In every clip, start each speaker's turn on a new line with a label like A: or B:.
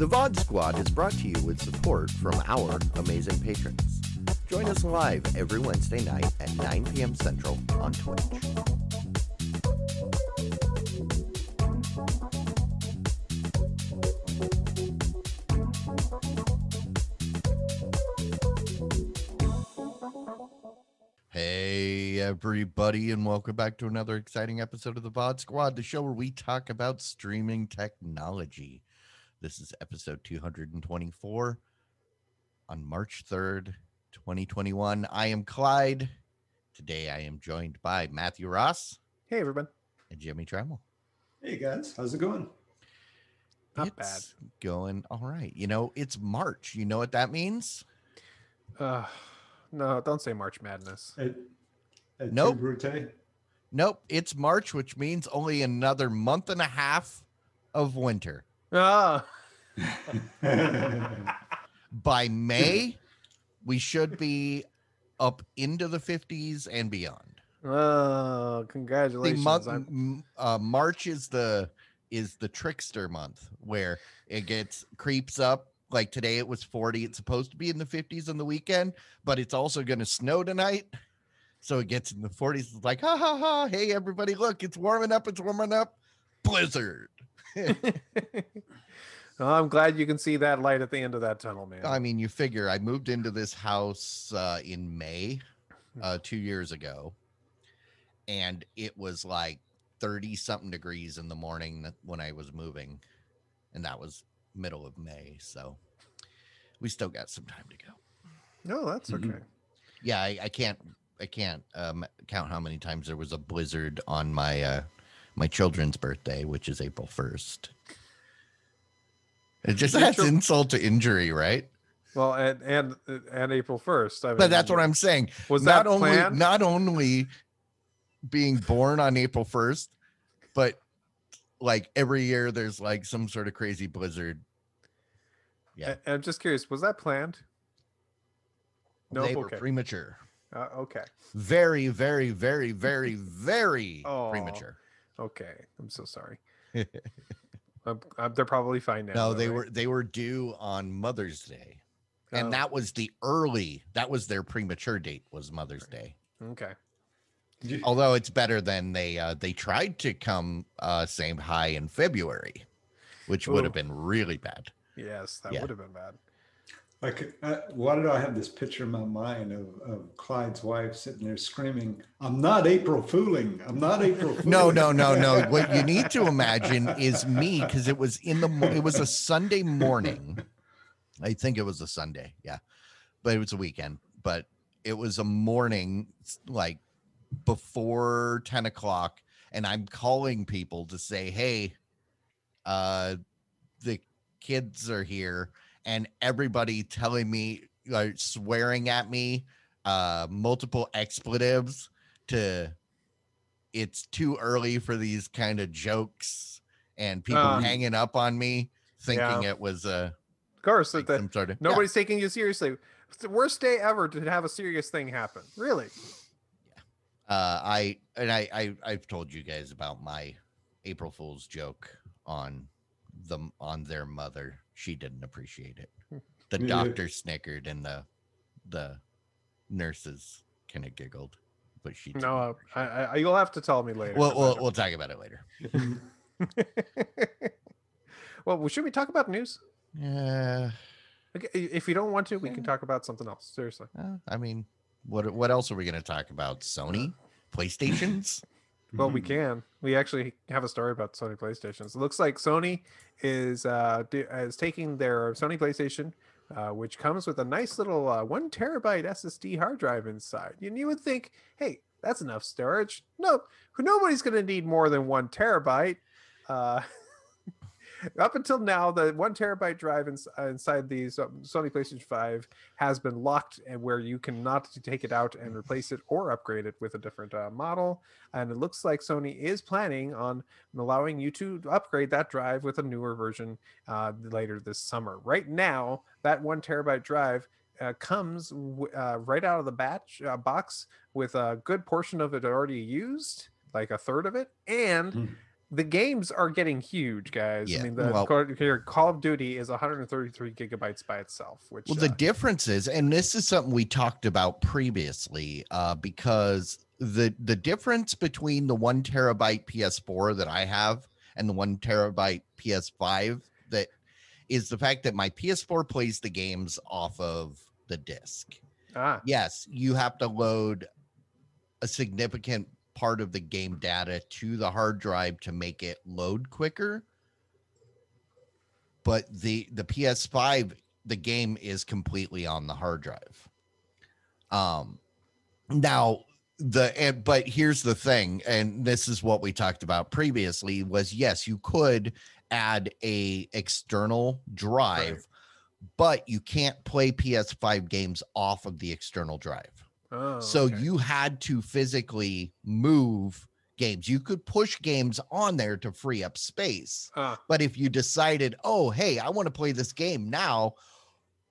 A: The VOD Squad is brought to you with support from our amazing patrons. Join us live every Wednesday night at 9 p.m. Central on Twitch. Hey, everybody, and welcome back to another exciting episode of the VOD Squad, the show where we talk about streaming technology. This is episode 224 on March 3rd, 2021. I am Clyde. Today I am joined by Matthew Ross
B: Hey, everyone.
A: and Jimmy Trammell.
C: Hey guys, how's it going?
B: Not
A: it's going all right. You know, it's March. You know what that means?
B: Uh, no, don't say March Madness.
C: At, at
A: Nope.
C: Brute?
A: Nope, it's March, which means only another month and a half of winter.
B: Ah,
A: By May, we should be up into the 50s and beyond.
B: oh,
A: The
B: congratulations.
A: month m- uh, March is the is the trickster month where it gets creeps up. Like today, it was 40. It's supposed to be in the 50s on the weekend, but it's also going to snow tonight. So it gets in the 40s. It's like, ha ha ha. Hey, everybody, look, it's warming up. It's warming up. Blizzard.
B: Oh, I'm glad you can see that light at the end of that tunnel, man.
A: I mean, you figure I moved into this house uh, in May, uh, two years ago, and it was like 30 something degrees in the morning when I was moving, and that was middle of May. So we still got some time to go.
B: no, that's
C: Mhm.
B: okay.
A: Yeah, I, I can't, I can't um, count how many times there was a blizzard on my uh, my children's birthday, which is April 1st. It just adds insult to injury, right?
B: Well, and and and April 1st. I mean,
A: But that's what I'm saying.
B: Was
A: not
B: that
A: only
B: planned?
A: not only being born on April 1st, but like every year there's like some sort of crazy blizzard. Yeah.
B: I, am just curious. Was that planned? No.
A: they were
B: okay.
A: premature.
B: uh, okay.
A: Very, very, very, very, very
B: Aw.
A: premature.
B: Okay. I'm so sorry. I'm, I'm- they're probably fine now.
A: No,
B: though,
A: they
B: right?
A: were they were due on Mother's Day. And
B: Oh,
A: that was the early, that was their premature date was Mother's Day.
B: okay.
A: Although it's better than they uh they tried to come uh same high in February, which would have been really bad.
B: Yes, that
A: Yeah.
B: would have been bad.
C: Like, uh, why did I have this picture in my mind of, of Clyde's wife sitting there screaming, "I'm not April fooling! I'm not April fooling!"
A: No, no, no, no. What you need to imagine is me because it was in the it was a Sunday morning. I think it was a Sunday, yeah, but it was a weekend. But it was a morning, like before ten o'clock, and I'm calling people to say, "Hey, uh, the kids are here," and everybody telling me, like, swearing at me, uh, multiple expletives to it's too early for these kind of jokes and people
B: Um,
A: hanging up on me thinking
B: yeah.
A: it was a
B: Of course,
A: like
B: that the,
A: sort of yeah.
B: nobody's taking you seriously. It's the worst day ever to have a serious thing happen. Really?
A: Yeah uh i and I, I i've told you guys about my april fool's joke on the on their mother she didn't appreciate it the doctor snickered and the the nurses kind of giggled but she
B: No, uh, I. I, you'll have to tell me later.
A: we'll,
B: 'cause I
A: we'll, we'll talk about it later
B: well, should we talk about news?
A: yeah
B: Okay, if you don't want to, we can talk about something else. Seriously.
A: uh, i mean what what else are we going to talk about sony playstations
B: Well,
A: Mm-hmm.
B: we can. We actually have a story about Sony PlayStations. It looks like Sony is uh, is taking their Sony PlayStation, uh, which comes with a nice little uh, one terabyte SSD hard drive inside. And you would think, hey, that's enough storage. No, nobody's going to need more than one terabyte. Uh, up until now, the one terabyte drive ins- inside the Sony PlayStation 5 has been locked, and where you cannot take it out and replace it or upgrade it with a different uh, model. And it looks like Sony is planning on allowing you to upgrade that drive with a newer version uh, later this summer. Right now, that one terabyte drive uh, comes w- uh, right out of the batch uh, box with a good portion of it already used, like a third of it, and
C: Hmm.
B: The games are getting huge, guys.
A: Yeah,
B: I mean, the
A: well-
B: Call, here, Call of Duty is 133 gigabytes by itself, which
A: Well, the
B: uh,
A: difference is, and this is something we talked about previously, uh, because the the difference between the one terabyte PS4 that I have and the one terabyte PS5 that is the fact that my PS4 plays the games off of the disc.
B: ah,
A: Yes, you have to load a significant part of the game data to the hard drive to make it load quicker. But the the PS5 the game is completely on the hard drive. Um now the and but here's the thing and this is what we talked about previously was yes you could add a external drive
B: Right.
A: but you can't play PS5 games off of the external drive.
B: Oh,
A: so
B: okay.
A: you had to physically move games. You could push games on there to free up space.
B: Ah,
A: But if you decided, oh, hey, I want to play this game now,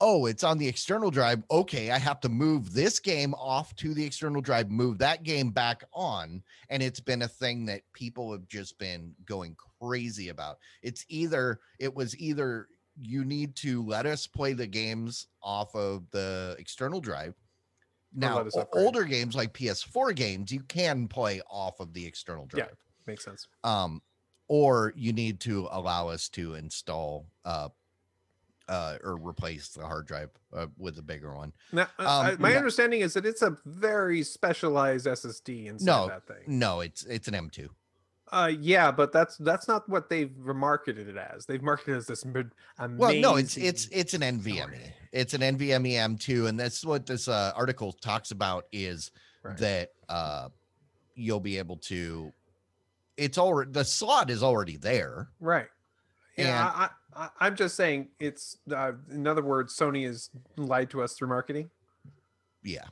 A: oh, it's on the external drive. Okay, I have to move this game off to the external drive, move that game back on. And it's been a thing that people have just been going crazy about. It's either, it was either you need to let us play the games off of the external drive. Now,
B: let us
A: o-
B: upgrade.
A: older games like PS4 games, you can play off of the external drive Yeah.
B: makes sense.
A: um or you need to allow us to install uh uh or replace the hard drive uh, with a bigger one
B: Now, uh, I-
A: Um,
B: my
A: no.
B: understanding is that it's a very specialized SSD inside
A: No,
B: that thing.
A: no it's it's an m2
B: Uh, yeah, but that's that's not what they've marketed it as. They've marketed it as this mid- amazing.
A: well no it's it's it's an nvme it's an nvme m2 and that's what this uh article talks about is
B: Right.
A: that uh you'll be able to it's already the slot is already there
B: right. Yeah,
A: And-
B: I, I, I'm just saying it's. Uh, in other words, Sony has lied to us through marketing.
A: yeah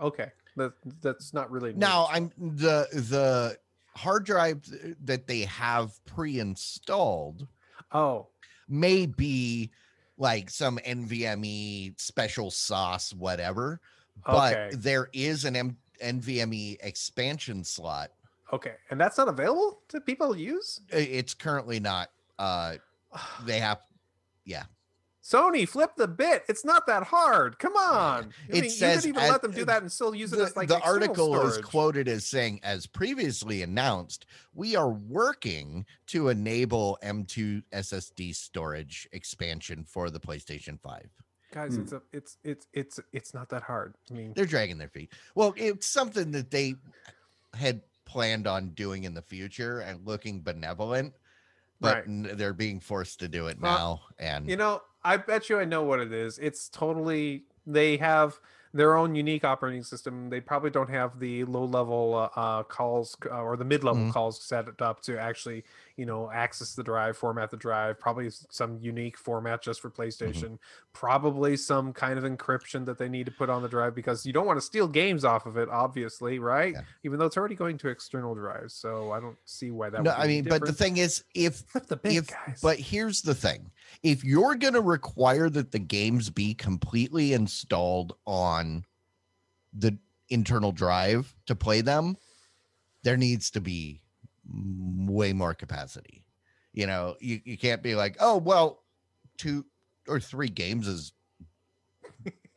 B: Okay, that that's not really
A: now i'm the the hard drive that they have pre-installed
B: Oh,
A: may be like some NVMe special sauce, whatever. But
B: Okay.
A: there is an M- NVMe expansion slot.
B: okay, and that's not available to people use.
A: It's currently not. Uh, they have.
B: Sony, flip the bit. It's not that hard. Come on. I
A: It
B: mean,
A: says
B: you could even
A: at-
B: let them do that and still use it
A: The,
B: as like
A: the
B: external
A: article is quoted as saying, as previously announced, we are working to enable M2 SSD storage expansion for the PlayStation 5.
B: Guys,
C: Hmm.
B: it's a, it's it's it's it's not that hard. I mean,
A: they're dragging their feet. Well, it's something that they had planned on doing in the future and looking benevolent, but
B: Right.
A: they're being forced to do it
B: Well,
A: now. And
B: You know, I bet you I know what it is. It's totally they have their own unique operating system. They probably don't have the low level uh, uh, calls uh, or the mid level
A: Mhm.
B: calls set up to actually, you know, access the drive, format the drive. Probably some unique format just for mm-hmm. PlayStation. Probably some kind of encryption that they need to put on the drive because you don't want to steal games off of it, obviously, right?
A: Yeah.
B: Even though it's already going to external drives, so I don't see why that.
A: no,
B: would be
A: I mean, but the thing is, if if
B: guys.
A: but here's the thing: if you're going to require that the games be completely installed on the internal drive to play them, there needs to be way more capacity. You know, you, you can't be like, oh well, two or three games is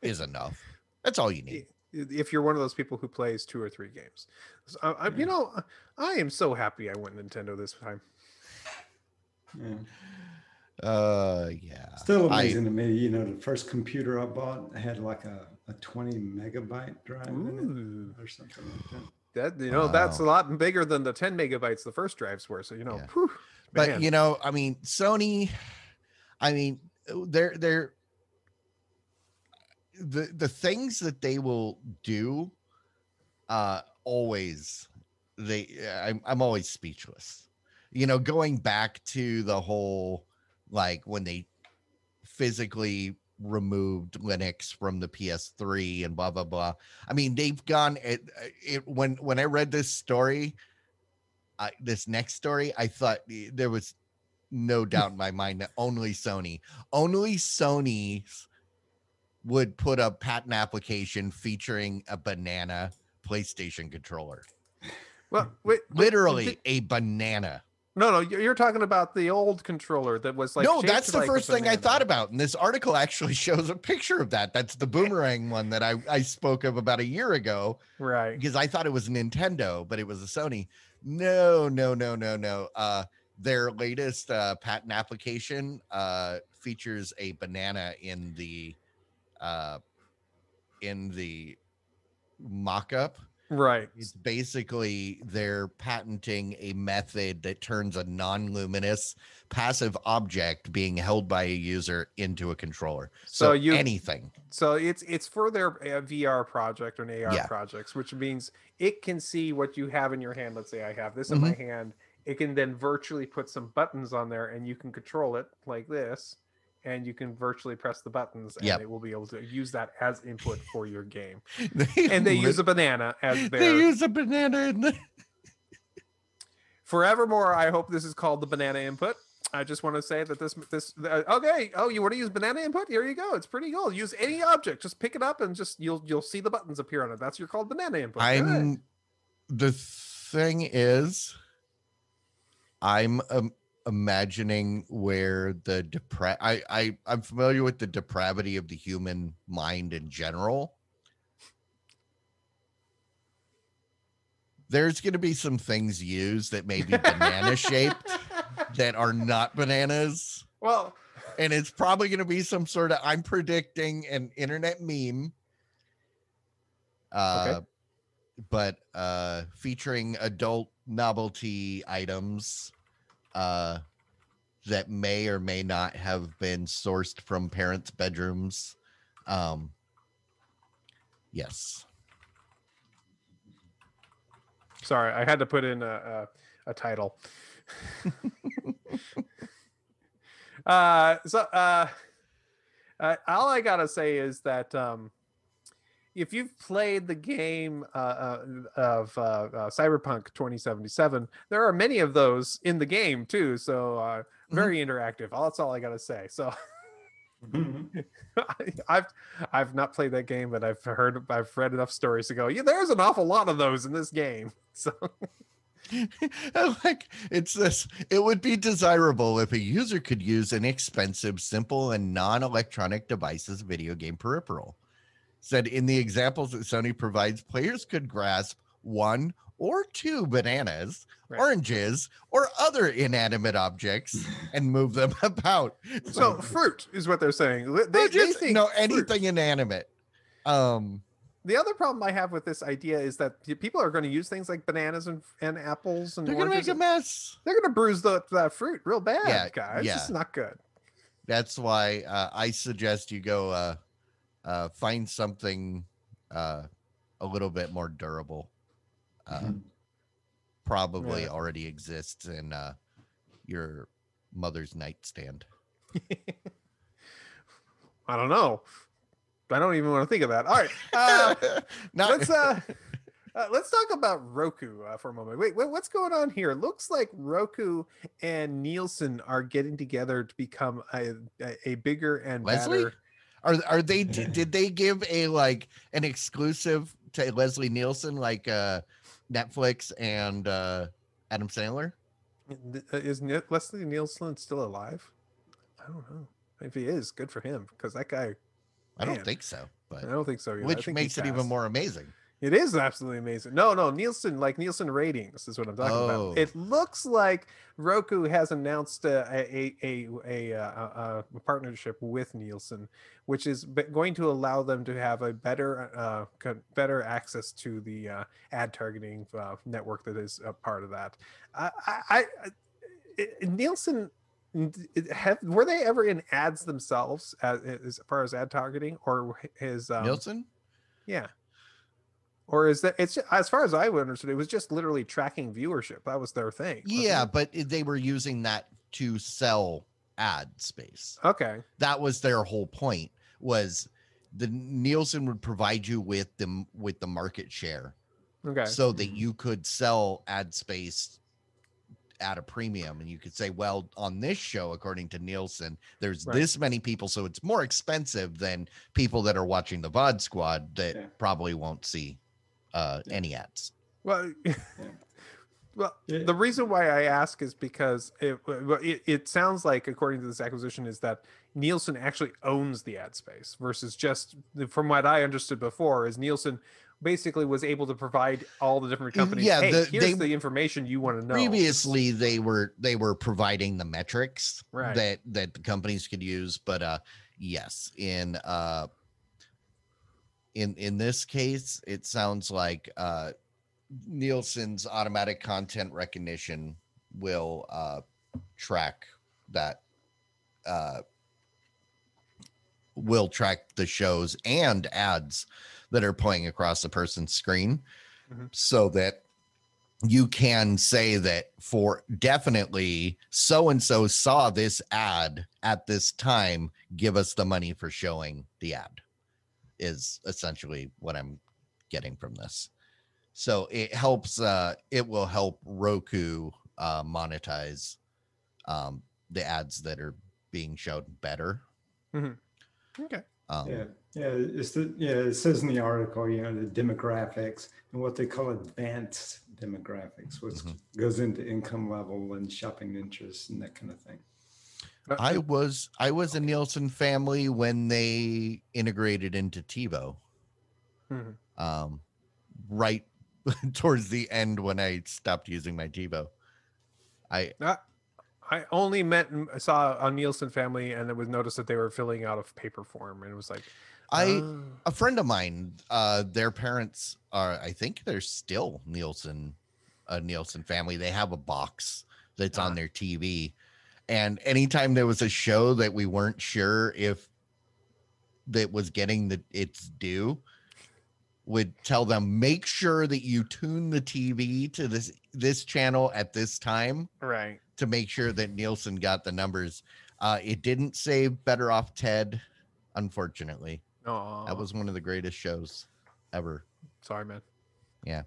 A: is enough. That's all you need.
B: if you're one of those people who plays two or three games. So, I, I, you know, I am so happy I went Nintendo this time.
C: Yeah.
A: Uh, yeah.
C: Still
A: I-
C: amazing to me. You know, the first computer I bought had like a, a 20 megabyte drive in it or something like that.
B: That you know, that's a lot bigger than the 10 megabytes the first drives were. So you know,
A: Yeah.
B: whew,
A: but you know i mean sony i mean they're they're the the things that they will do uh always they i'm, I'm always speechless you know going back to the whole like when they physically removed linux from the ps3 and blah blah blah i mean they've gone it, it when when i read this story I, this next story, I thought eh, there was no hmm. doubt in my mind that only Sony, only Sony would put a patent application featuring a banana PlayStation controller.
B: well, wait, wait,
A: Literally
B: did-
A: a banana.
B: No, no, you're talking about the old controller that was like.
A: no, that's the
B: like
A: first thing I thought about. And this article actually shows a picture of that. That's the boomerang one that I, I spoke of about a year ago
B: Right.
A: because I thought it was Nintendo, but it was a Sony. No, no, no, no, no. Uh, their latest uh, patent application uh, features a banana in the uh, in the mock-up.
B: Right.
A: It's basically they're patenting a method that turns a non-luminous passive object being held by a user into a controller.
B: So
A: So,
B: you-
A: anything.
B: So it's it's for their uh, VR project or an AR
A: Yeah.
B: projects, which means it can see what you have in your hand. Let's say I have this in my
A: Mm-hmm.
B: hand. It can then virtually put some buttons on there, and you can control it like this, and you can virtually press the buttons, and
A: Yep.
B: it will be able to use that as input for your game.
A: They
B: And they use a banana as
A: they use a banana in the
B: forevermore. I hope this is called the banana input. I just want to say that this this uh, okay. Oh, you want to use banana input? Here you go. It's pretty cool. Use any object. Just pick it up and just you'll you'll see the buttons appear on it. That's your called banana input.
A: I'm the thing is I'm um, imagining where the depra I, I I'm familiar with the depravity of the human mind in general. There's going to be some things used that may be banana shaped that are not bananas.
B: Well,
A: and it's probably going to be some sort of i'm predicting an internet meme. Uh but uh featuring adult novelty items uh that may or may not have been sourced from parents bedrooms um yes
B: sorry, I had to put in a a, a title. uh, so uh, uh, all I gotta say is that um, if you've played the game uh, uh, of uh, uh, Cyberpunk 2077, there are many of those in the game too. So uh, very interactive. That's all I gotta say. So. I've I've not played that game, but I've heard I've read enough stories to go. Yeah, there's an awful lot of those in this game. So
A: like it's this it would be desirable if a user could use an expensive simple and non-electronic devices video game peripheral said in the examples that sony provides players could grasp one or two bananas
B: Right.
A: oranges or other inanimate objects and move them about
B: so fruit is what they're saying. They,
A: No,
B: they
A: just,
B: think
A: no
B: fruit.
A: anything inanimate um
B: The other problem I have with this idea is that people are going to use things like bananas and, and apples and
A: they're gonna make a mess
B: they're going to bruise the that fruit real bad,
A: Yeah,
B: guys.
A: yeah.
B: This is not good.
A: that's why uh, I suggest you go uh, uh, find something uh, a little bit more durable. Uh,
C: Mhm.
A: Probably
B: Yeah.
A: already exists in uh, your mother's nightstand.
B: I don't know. I don't even want to think of that. All right. Uh,
A: Not,
B: let's uh, uh let's talk about Roku uh, for a moment. Wait, wait, what's going on here? Looks like Roku and Nielsen are getting together to become a a, a bigger and
A: Leslie?
B: better.
A: Are are they did, did they give a like an exclusive to Leslie Nielsen like uh, Netflix and uh, Adam Sandler?
B: Uh, Is Leslie Nielsen still alive? I don't know. If he is, good for him because that guy.
A: I don't think so, but
B: I don't think so. Either. I
A: which
B: think
A: makes it even more amazing.
B: It is absolutely amazing. No, no, Nielsen, like Nielsen ratings is what I'm talking
A: Oh.
B: about. It looks like Roku has announced a a a a, a, uh, a partnership with Nielsen, which is going to allow them to have a better uh, better access to the uh, ad targeting uh, network that is a part of that. I, I, I I- Nielsen. Have were they ever in ads themselves as, as far as ad targeting or his um,
A: Nielsen?
B: yeah. Or is that it's as far as I understood, it was just literally tracking viewership. That was their thing.
A: Yeah,
B: it?
A: but they were using that to sell ad space.
B: Okay.
A: That was their whole point was the Nielsen would provide you with them with the market share
B: Okay.
A: so that you could sell ad space at a premium and you could say well on this show according to Nielsen there's
B: Right.
A: this many people so it's more expensive than people that are watching the VOD squad that
C: Yeah.
A: probably won't see uh any ads.
B: Well, Well,
C: Yeah.
B: the reason why I ask is because it, it it sounds like, according to this acquisition, is that Nielsen actually owns the ad space versus just from what I understood before is Nielsen basically was able to provide all the different companies.
A: Yeah,
B: hey,
A: the-
B: here's
A: they-
B: the information you want to know.
A: previously they were they were providing the metrics
B: Right.
A: that that the companies could use but uh yes in uh in in this case it sounds like uh nielsen's automatic content recognition will uh track that uh will track the shows and ads that are playing across the person's screen
B: Mhm.
A: so that you can say that for definitely so and so saw this ad at this time give us the money for showing the ad is essentially what i'm getting from this so it helps uh it will help roku uh monetize um the ads that are being shown better
B: Okay.
A: um
C: Yeah, yeah, it's the, yeah, it says in the article, you know, the demographics and what they call advanced demographics, which
A: Mhm.
C: goes into income level and shopping interests and that kind of thing.
B: But-
A: I was I was a Nielsen family when they integrated into TiVo.
B: Mhm.
A: Um, right towards the end when I stopped using my TiVo. I
B: I only met I saw a Nielsen family and it was noticed that they were filling out a paper form and it was like
A: I
B: "Oh."
A: a friend of mine, uh, their parents are I think they're still Nielsen, a Nielsen family. They have a box that's on their TV. And anytime there was a show that we weren't sure if that was getting the its due, would tell them make sure that you tune the TV to this this channel at this time
B: right.
A: to make sure that Nielsen got the numbers. Uh, it didn't say Better Off Ted, unfortunately.
B: Oh,
A: That was one of the greatest shows ever.
B: sorry, man.
A: Yeah.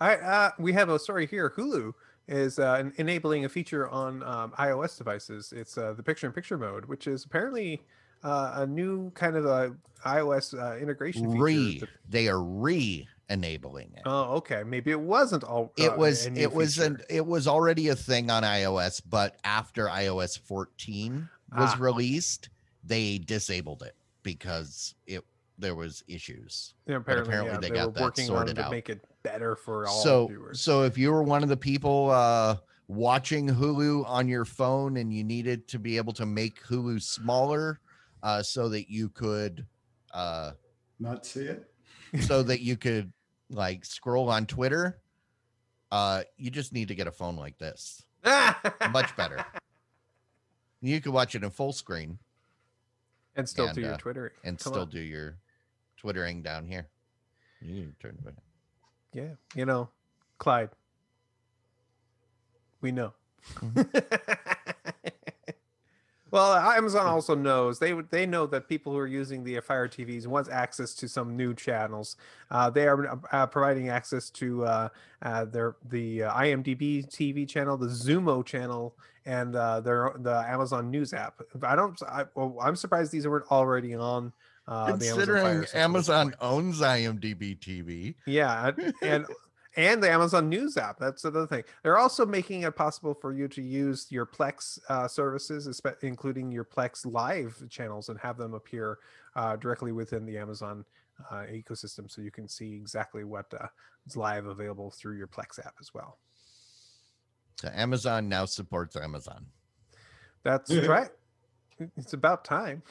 B: I uh, we have a story here. Hulu is uh, enabling a feature on um, iOS devices. It's uh, the picture-in-picture mode, which is apparently uh, a new kind of a iOS uh, integration feature.
A: Re, they are re-enabling it.
B: oh, okay. Maybe it wasn't all.
A: it
B: uh,
A: was
B: a new
A: it was an it was already a thing on iOS, but after iOS 14 was
B: Ah.
A: released, they disabled it because it there was issues.
B: Yeah, apparently,
A: apparently
B: yeah,
A: they
B: they,
A: got
B: were
A: that sorted
B: to
A: out.
B: make it better for all
A: so
B: viewers.
A: so if you were one of the people uh watching hulu on your phone and you needed to be able to make hulu smaller uh so that you could uh
C: Not see it?
A: so that you could like scroll on twitter uh you just need to get a phone like this much better you could watch it in full screen
B: and still
A: and,
B: do your
A: uh,
B: Twitter
A: and
B: Come
A: still
B: on.
A: do your twittering down here you can turn it
B: Yeah, you know, Clyde. We know. well, Amazon also knows they they know that people who are using the Fire TVs wants access to some new channels. Uh, they are uh, providing access to uh, uh, their the uh, IMDb TV channel, the Xumo channel, and uh, their the Amazon News app. I don't. I, well, I'm surprised these weren't already on. Uh, the Amazon
A: considering
B: this
A: amazon owns imdb tv
B: Yeah, and- and and the Amazon News app. That's another thing. They're also making it possible for you to use your Plex uh, services, including your Plex Live channels, and have them appear uh, directly within the Amazon uh, ecosystem, so you can see exactly what uh, is live available through your Plex app as well.
A: So Amazon now supports Amazon.
B: That's right. It's about time.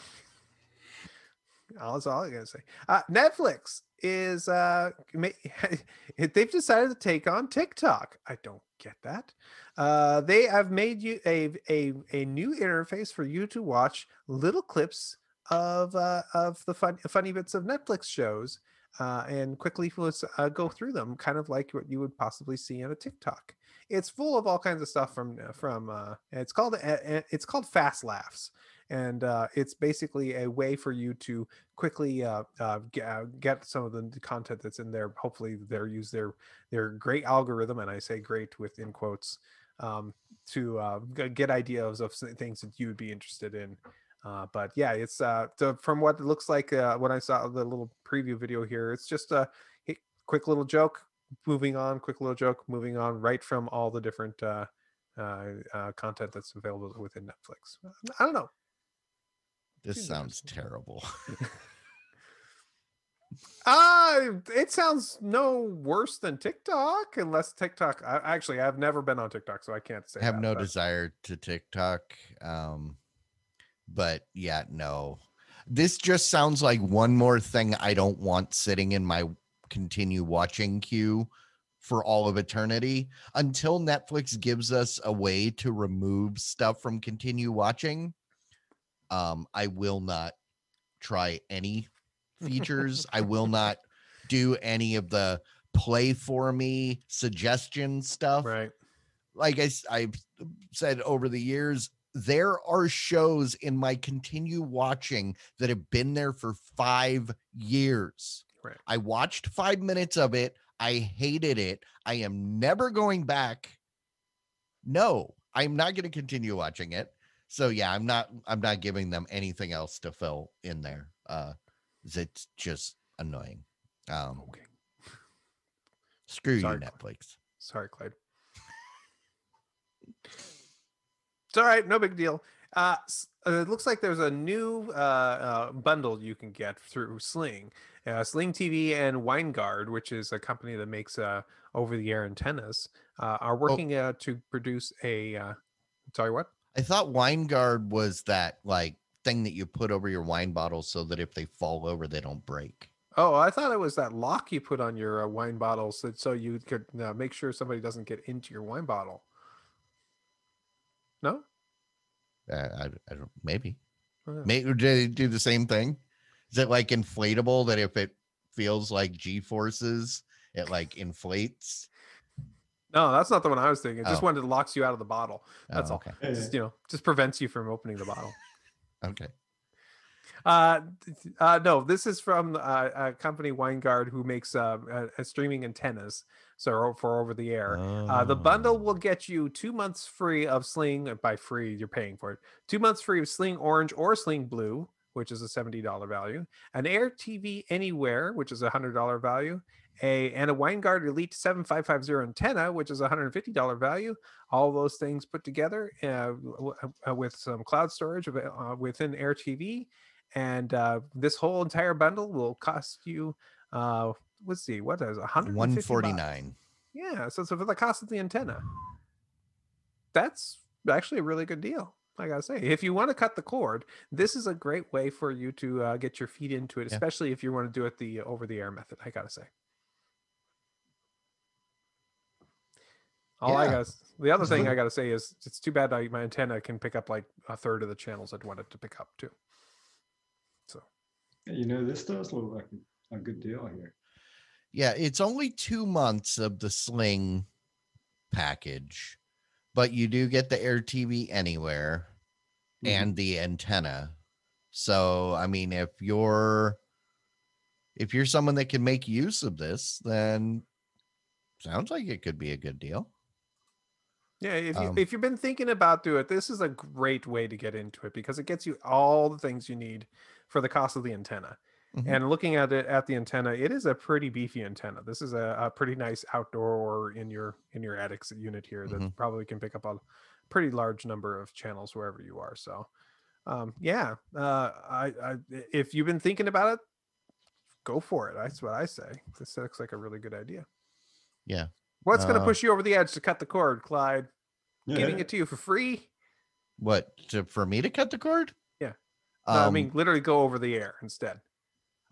B: That's all I gotta say. Uh, Netflix is uh, they've decided to take on TikTok. I don't get that. Uh, they have made you a, a a new interface for you to watch little clips of uh, of the fun, funny bits of Netflix shows uh, and quickly uh, go through them, kind of like what you would possibly see on a TikTok. It's full of all kinds of stuff from from. Uh, it's called uh, uh, it's called Fast Laughs, and uh, it's basically a way for you to quickly uh, uh, get, uh, some of the content that's in there. Hopefully, they're use their their great algorithm, and I say great within quotes, um, to uh, get ideas of things that you would be interested in. Uh, but yeah, it's from what it looks like when I saw the little preview video here. It's just a quick little joke. moving on, quick little joke, moving on right from all the different uh, uh, content that's available within Netflix. I don't know.
A: This sounds terrible.
B: Uh, it sounds no worse than TikTok, unless TikTok. I, actually, I've never been on TikTok, so I can't say.
A: I have
B: that,
A: no
B: but-
A: desire to TikTok. Um, but yeah, no. This just sounds like one more thing I don't want sitting in my continue watching queue for all of eternity until Netflix gives us a way to remove stuff from continue watching. Um, I will not try any features. I will not do any of the play for me suggestion stuff
B: Right.
A: like I've said over the years, there are shows in my continue watching that have been there for five years.
B: Right.
A: I watched five minutes of it. I hated it. I am never going back. No, I'm not going to continue watching it. So yeah, I'm not. I'm not giving them anything else to fill in there. Uh, it's just annoying. Um,
B: Okay.
A: screw
B: Sorry,
A: you, Netflix.
B: Sorry, Clyde. It's all right, no big deal. Uh, uh, it looks like there's a new uh, uh, bundle you can get through Sling, uh, Sling TV and Winegard, which is a company that makes uh, over-the-air antennas, uh, are working uh, to produce a. Uh, sorry, what?
A: I thought wine guard was that like thing that you put over your wine bottle so that if they fall over, they don't break.
B: Oh, I thought it was that lock you put on your uh, wine bottles so, so you could uh, make sure somebody doesn't get into your wine bottle. No,
A: Uh, I, I don't, maybe.
B: Oh,
A: Maybe do they do the same thing? Is it like inflatable that if it feels like G forces, it like inflates?
B: No, that's not the one I was thinking. Just
A: Oh.
B: one that locks you out of the bottle. That's
A: Oh,
B: all.
A: Okay.
B: Just, you know, just prevents you from opening the bottle.
A: Okay.
B: Uh, th- uh, no, this is from uh, a company Winegard who makes uh, uh, uh, streaming antennas. So for over the air. Uh, the bundle
A: Oh.
B: will get you two months free of Sling. uh, By free, you're paying for it. Two months free of Sling Orange or Sling Blue, which is a seventy dollar value. An Air TV Anywhere, which is a hundred dollar value. A and a Winegard Elite seven five five zero antenna, which is hundred and fifty dollar value. All those things put together uh, uh, with some cloud storage uh, within Air TV, and uh, this whole entire bundle will cost you. Uh, let's see, what is a hundred?
A: one forty nine.
B: Yeah, so, so for the cost of the antenna, that's actually a really good deal. I gotta say, if you want to cut the cord, this is a great way for you to uh, get your feet into it,
A: Yeah.
B: especially if you want to do it the over the air method. I gotta say. All I got, the other thing. I gotta say is, it's too bad I, my antenna can pick up like a third of the channels I'd want it to pick up too. So
C: You know, this does look like a, a good deal here.
A: Yeah, it's only two months of the sling package, but you do get the Air TV anywhere
C: Mhm.
A: and the antenna. So I mean, if you're if you're someone that can make use of this, then sounds like it could be a good deal.
B: Yeah, if you
A: Um,
B: if you've been thinking about doing it, this is a great way to get into it because it gets you all the things you need for the cost of the antenna.
A: Mhm.
B: And looking at it at the antenna, it is a pretty beefy antenna. This is a, a pretty nice outdoor or in your in your attic unit here that
A: Mhm.
B: probably can pick up a pretty large number of channels wherever you are. So, um, yeah, uh, I, I if you've been thinking about it, go for it. That's what I say. This looks like a really good idea.
A: Yeah.
B: What's going to
A: Uh,
B: push you over the edge to cut the cord, Clyde? Giving it to you for free?
A: What to, for me to cut the cord?
B: Yeah. No, I
A: Um,
B: mean, literally go over the air instead.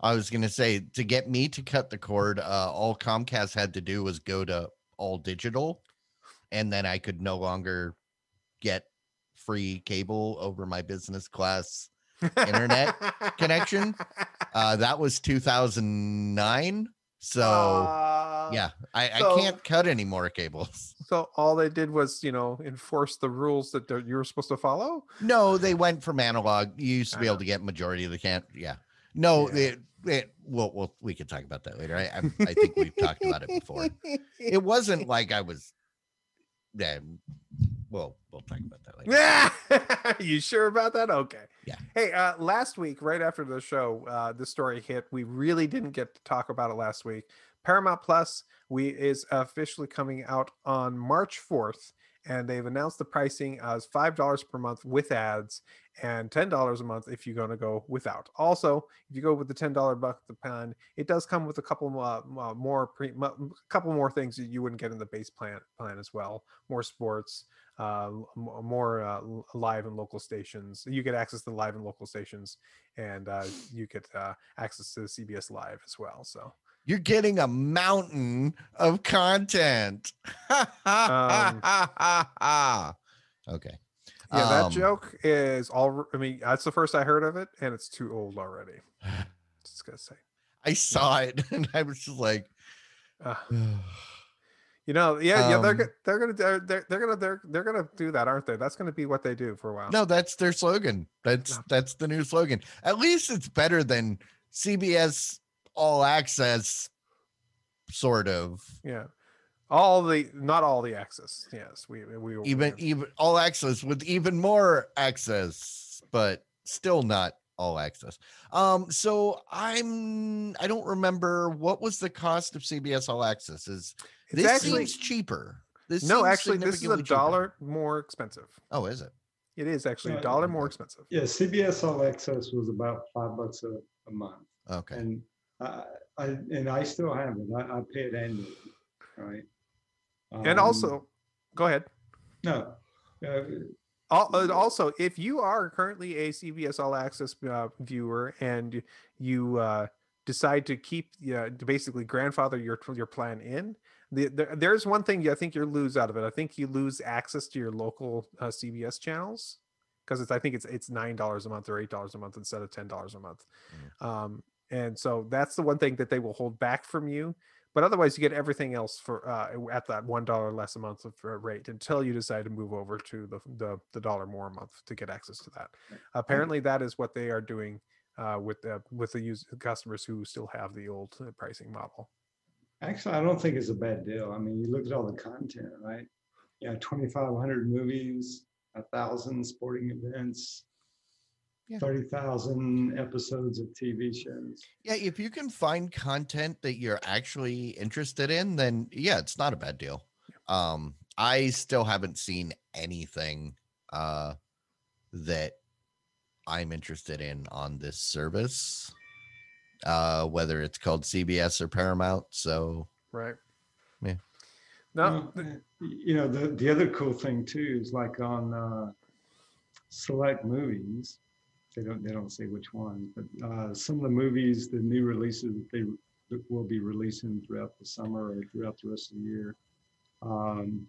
A: I was gonna say to get me to cut the cord, uh, all Comcast had to do was go to all digital, and then I could no longer get free cable over my business class. Internet connection? Uh, that was 2009. So
B: Uh,
A: yeah, I,
B: so-
A: I can't cut any more cables.
B: So all they did was, you know, enforce the rules that you were supposed to follow.
A: No, they went from analog. You used to be able to get majority of the can't. Yeah. No,
B: Yeah.
A: it, it well, well, we could talk about that later. I, I, I think we've talked about it before. It wasn't like I was. Yeah. Well, we'll talk about that later.
B: Yeah, you sure about that? Okay.
A: Yeah.
B: Hey, uh, last week, right after the show, uh, the story hit. We really didn't get to talk about it last week. Paramount Plus we is officially coming out on March 4th and they've announced the pricing as $5 per month with ads and $10 a month if you're going to go without. Also, if you go with the $10 buck the plan, it does come with a couple uh, more pre, couple more things that you wouldn't get in the base plan plan as well. More sports, uh, more uh, live and local stations. You get access to live and local stations, and uh, you get uh, access to CBS Live as well. So
A: you're getting a mountain of content. um, okay.
B: Yeah, that um, joke is all. I mean, that's the first I heard of it, and it's too old already. Just gonna say.
A: I saw it, and I was just like,
B: uh, you know, yeah, um, yeah, they're they're gonna they're, they're they're gonna they're they're gonna do that, aren't they? That's gonna be what they do for a while.
A: No, that's their slogan. That's that's the new slogan. At least it's better than CBS all access sort of.
B: Yeah. All the not all the access yes we we
A: even even all access with even more access but still not all access. Um so i'm i don't remember what was the cost of cbs all access? Is it's this actually seems cheaper.
B: This no actually this is a dollar more expensive.
A: Oh is it?
B: It is actually a dollar more expensive.
C: Yeah cbs all access was about five bucks a, a month.
A: Okay.
C: And uh, I, and I still have it. I, I pay it annually, right?
B: and um, also, go ahead.
C: No. Uh,
B: uh, also, if you are currently a CBS All Access uh, viewer and you uh, decide to keep, uh, to basically grandfather your your plan in, the, the, there's one thing I think you lose out of it. I think you lose access to your local uh, CBS channels because it's I think it's it's nine dollars a month or eight dollars a month instead of ten dollars a month. Mm. Um, and so that's the one thing that they will hold back from you but otherwise you get everything else for uh, at that one dollar less a month of uh, rate until you decide to move over to the, the the dollar more a month to get access to that. Apparently that is what they are doing uh, with the with the use customers who still have the old uh, pricing model.
C: Actually i don't think it's a bad deal. I mean you look at all the content right? Yeah 2500 movies a thousand sporting events yeah. 30,000 episodes of TV shows.
A: Yeah, if you can find content that you're actually interested in, then yeah, it's not a bad deal. Um, I still haven't seen anything uh that I'm interested in on this service. Uh whether it's called CBS or Paramount, so
B: right.
A: Yeah.
B: No,
C: well, you know the the other cool thing too is like on uh select movies they don't they don't say which ones, but uh, some of the movies, the new releases that they will be releasing throughout the summer or throughout the rest of the year. Um,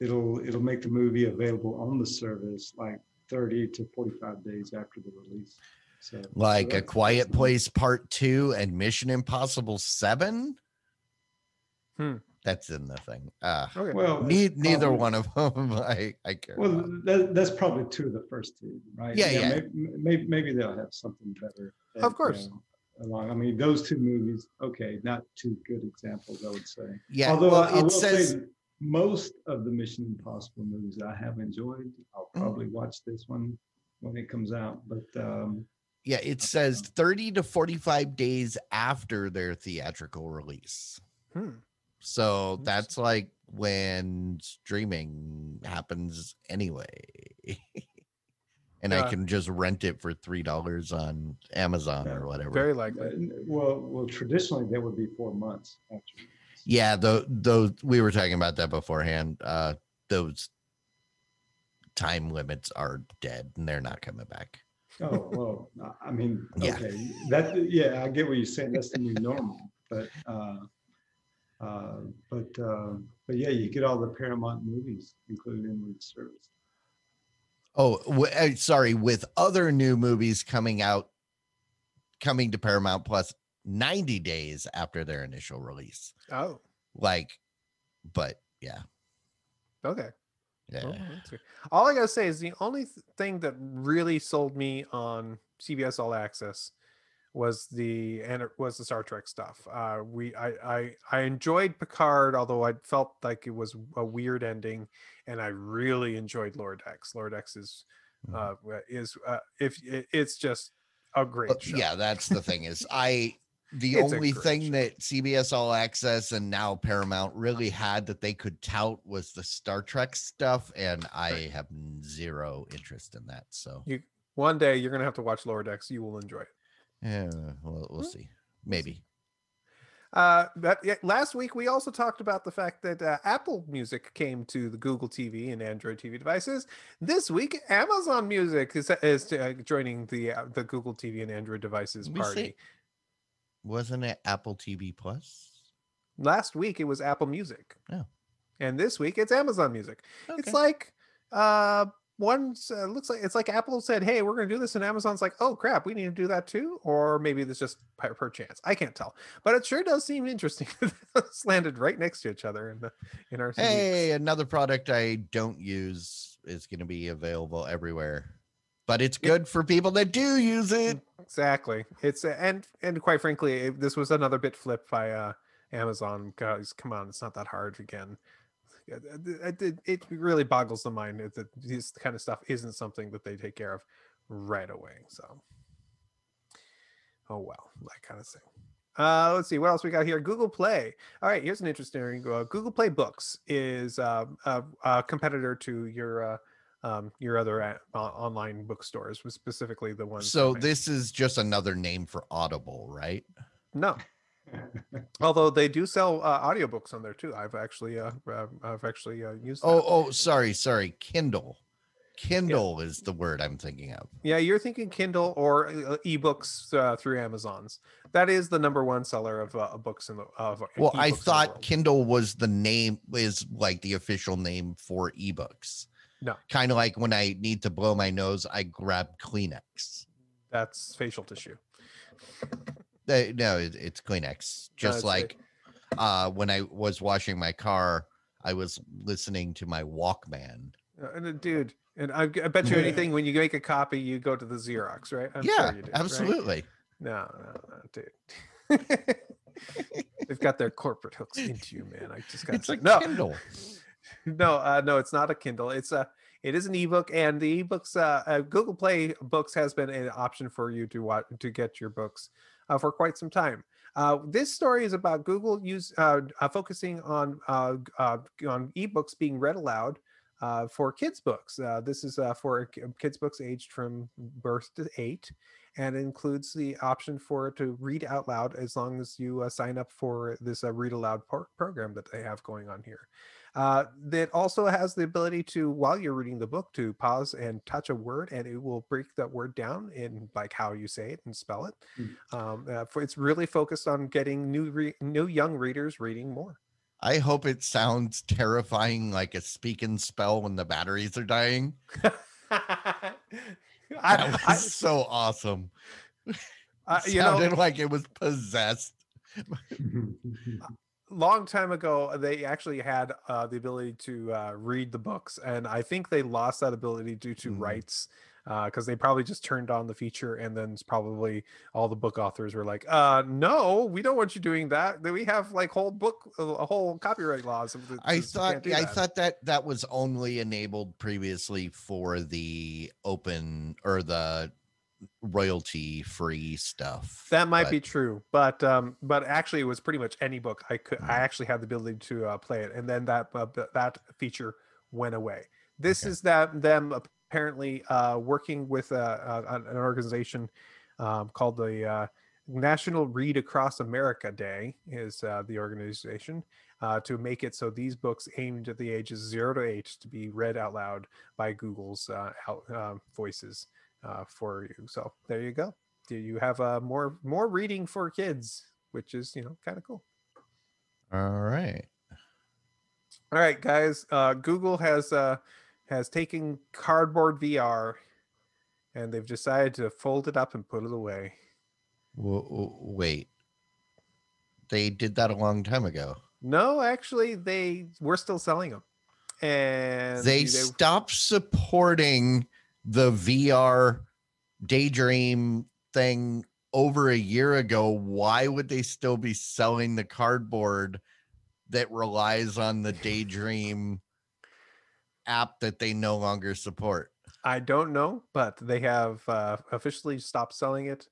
C: it'll it'll make the movie available on the service like 30 to 45 days after the release.
A: So, like so a Quiet Place Part Two and Mission Impossible Seven.
B: Hmm
A: that's in the thing. Uh,
C: okay. Well,
A: ne- neither one of them I, I care.
C: Well, that, that's probably two of the first two, right?
A: Yeah, yeah.
C: Maybe, maybe, maybe they'll have something better.
B: Of course.
C: along, I mean, those two movies, okay, not two good examples, I would say.
A: Yeah.
C: Although well, I, I will says... say most of the Mission Impossible movies I have enjoyed. I'll mm. probably mm. watch this one when it comes out, but um,
A: yeah, it says 30 to 45 days after their theatrical release.
B: Hmm.
A: So that's like when streaming happens anyway. and yeah. I can just rent it for three dollars on Amazon yeah, or whatever.
B: Very likely.
C: Well, well, traditionally that would be four months. Actually.
A: Yeah, though, those we were talking about that beforehand. Uh, those time limits are dead, and they're not coming back.
C: Oh well, I mean, okay, yeah. that yeah, I get what you're saying. That's the new normal, but uh, uh, but uh, but yeah, you get all the Paramount movies included in the service.
A: Oh, w- uh, sorry. With other new movies coming out, coming to Paramount Plus 90 days after their initial release.
B: Oh,
A: like, but yeah.
B: Okay.
A: Yeah.
B: Oh, all I gotta say is the only th- thing that really sold me on CBS All Access was the and it was the Star Trek stuff. Uh, we I, I I enjoyed Picard, although I felt like it was a weird ending, and I really enjoyed Lower Decks. Lower Decks is mm-hmm. uh, is uh, if it's just a great show.
A: yeah that's the thing is I the
B: It's
A: only thing
B: show.
A: that CBS All Access and now Paramount really had that they could tout was the Star Trek stuff, and I have zero interest in that. So
B: You one day you're gonna have to watch Lower Decks. You will enjoy it.
A: Yeah, we'll, we'll see. Maybe.
B: Uh, that yeah, last week we also talked about the fact that uh, Apple Music came to the Google TV and Android TV devices. This week, Amazon Music is is uh, joining the uh, the Google TV and Android devices
A: We
B: party.
A: Wasn't it Apple TV Plus?
B: Last week it was Apple Music.
A: Oh.
B: And this week it's Amazon Music.
A: Okay.
B: It's like uh one uh, looks like it's like Apple said, "Hey, we're going to do this," and Amazon's like, "Oh crap, we need to do that too," or maybe this just per, per chance. I can't tell, but it sure does seem interesting. it's landed right next to each other in the in our
A: Hey, another product I don't use is going to be available everywhere, but it's good for people that do use it.
B: Exactly. It's uh, and and quite frankly, this was another bit flip by uh Amazon. Guys, come on, it's not that hard again. It, it- it- really boggles the mind that this kind of stuff isn't something that they take care of right away. So, oh well, that kind of thing. Uh, let's see what else we got here. Google Play. All right, here's an interesting. Uh, Google Play Books is uh, a, a competitor to your uh, um, your other uh, online bookstores, specifically the ones.
A: So this is just another name for Audible, right?
B: no, although they do sell uh, audiobooks on there too. I've actually uh, I've actually uh, used.
A: Oh,
B: that.
A: oh, sorry, sorry. Kindle. Kindle is the word I'm thinking of.
B: yeah, you're thinking Kindle or uh, ebooks uh, through Amazon's. That is the number one seller of uh, books in the of
A: Well, I
B: ebooks in the
A: thought. Kindle was the name is like the official name for ebooks.
B: No.
A: Kind of like when I need to blow my nose, I grab Kleenex.
B: that's facial tissue.
A: Uh, no, it, it's Kleenex. Just
B: a-
A: like uh, when I was washing my car, I was listening to my Walkman.
B: Uh, and uh, dude, and I, I bet you anything when you make a copy, you go to the Xerox, right? I'm
A: yeah,
B: sure you do, right?
A: absolutely.
B: No, no, no, dude. They've got their corporate hooks into you, man. I just got
A: It's a
B: no,
A: Kindle.
B: no, uh, no. It's not a Kindle. It's a. It is an ebook, and the ebooks. Uh, uh, Google Play Books has been an option for you to watch to get your books uh, for quite some time. Uh, this story is about Google use uh, uh, focusing on uh, on ebooks being read aloud for kids books. This is for kids books aged from birth to eight, and includes the option for it to read out loud as long as you sign up for this read aloud par- program that they have going on here. Uh, that also has the ability to, while you're reading the book, to pause and touch a word, and it will break that word down in like how you say it and spell it.
C: Mm.
B: Um, uh, for, it's really focused on getting new re- new young readers reading more.
A: I hope it sounds terrifying like a speak and spell when the batteries are dying.
B: I,
A: That was
B: I,
A: so awesome.
B: I-
A: It
B: you know,
A: sounded like it was possessed.
B: long time ago they actually had uh, the ability to uh, read the books and i think they lost that ability due to
A: Mm.
B: rights because they probably just turned on the feature and then probably all the book authors were like uh no we don't want you doing that we have like whole book uh, a whole copyright laws that
A: I thought I
B: that."
A: thought that that was only enabled previously for the open or the royalty free stuff.
B: that might
A: but-
B: be true but um but actually it was pretty much any book i could i
A: Mm.
B: actually had the ability to uh, play it and then that uh, that feature went away this
A: Okay.
B: is that them apparently uh working with uh, uh, an an organization um, called the uh, national read across america day is uh, the organization uh, to make it so these books aimed at the ages zero to eight to be read out loud by google's uh, out, uh, voices uh, for you so there you go do you have uh, more more reading for kids which is you know kind of cool
A: All right.
B: all right guys uh, google has uh, has taken cardboard vr and they've decided to fold it up and put it away
A: W- wait. They did that a long time ago.
B: no actually they we're still selling them and
A: they stopped supporting the VR daydream thing over a year ago. Why would they still be selling the cardboard that relies on the daydream app that they no longer support?
B: I don't know, but they have uh, officially stopped selling it.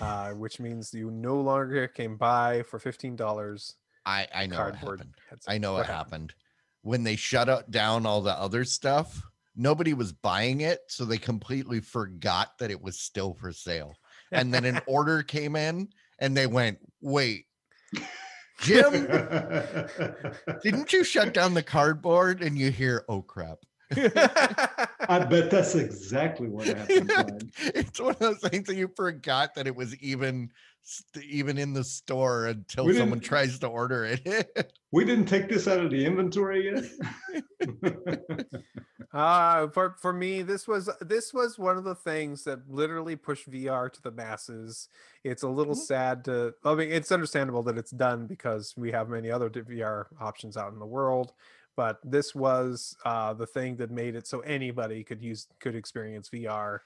B: uh, which means you no longer can buy for fifteen dollars
A: I I know what happened. I know
B: What
A: what happened. When they shut up down all the other stuff, nobody was buying it, so they completely forgot that it was still for sale. And then an order came in, and they went, "Wait, Jim, didn't you shut down the cardboard?" And you hear, "Oh crap."
C: I bet that's exactly what happened.
A: It's one of those things that you forgot that it was even even in the store until someone tries to order it.
C: We didn't take this out of the inventory yet.
B: Uh, for for me, this was this was one of the things that literally pushed VR to the masses. It's a little
A: Mhm.
B: sad to. I mean, it's understandable that it's done because we have many other VR options out in the world. But this was uh, the thing that made it so anybody could use could experience VR,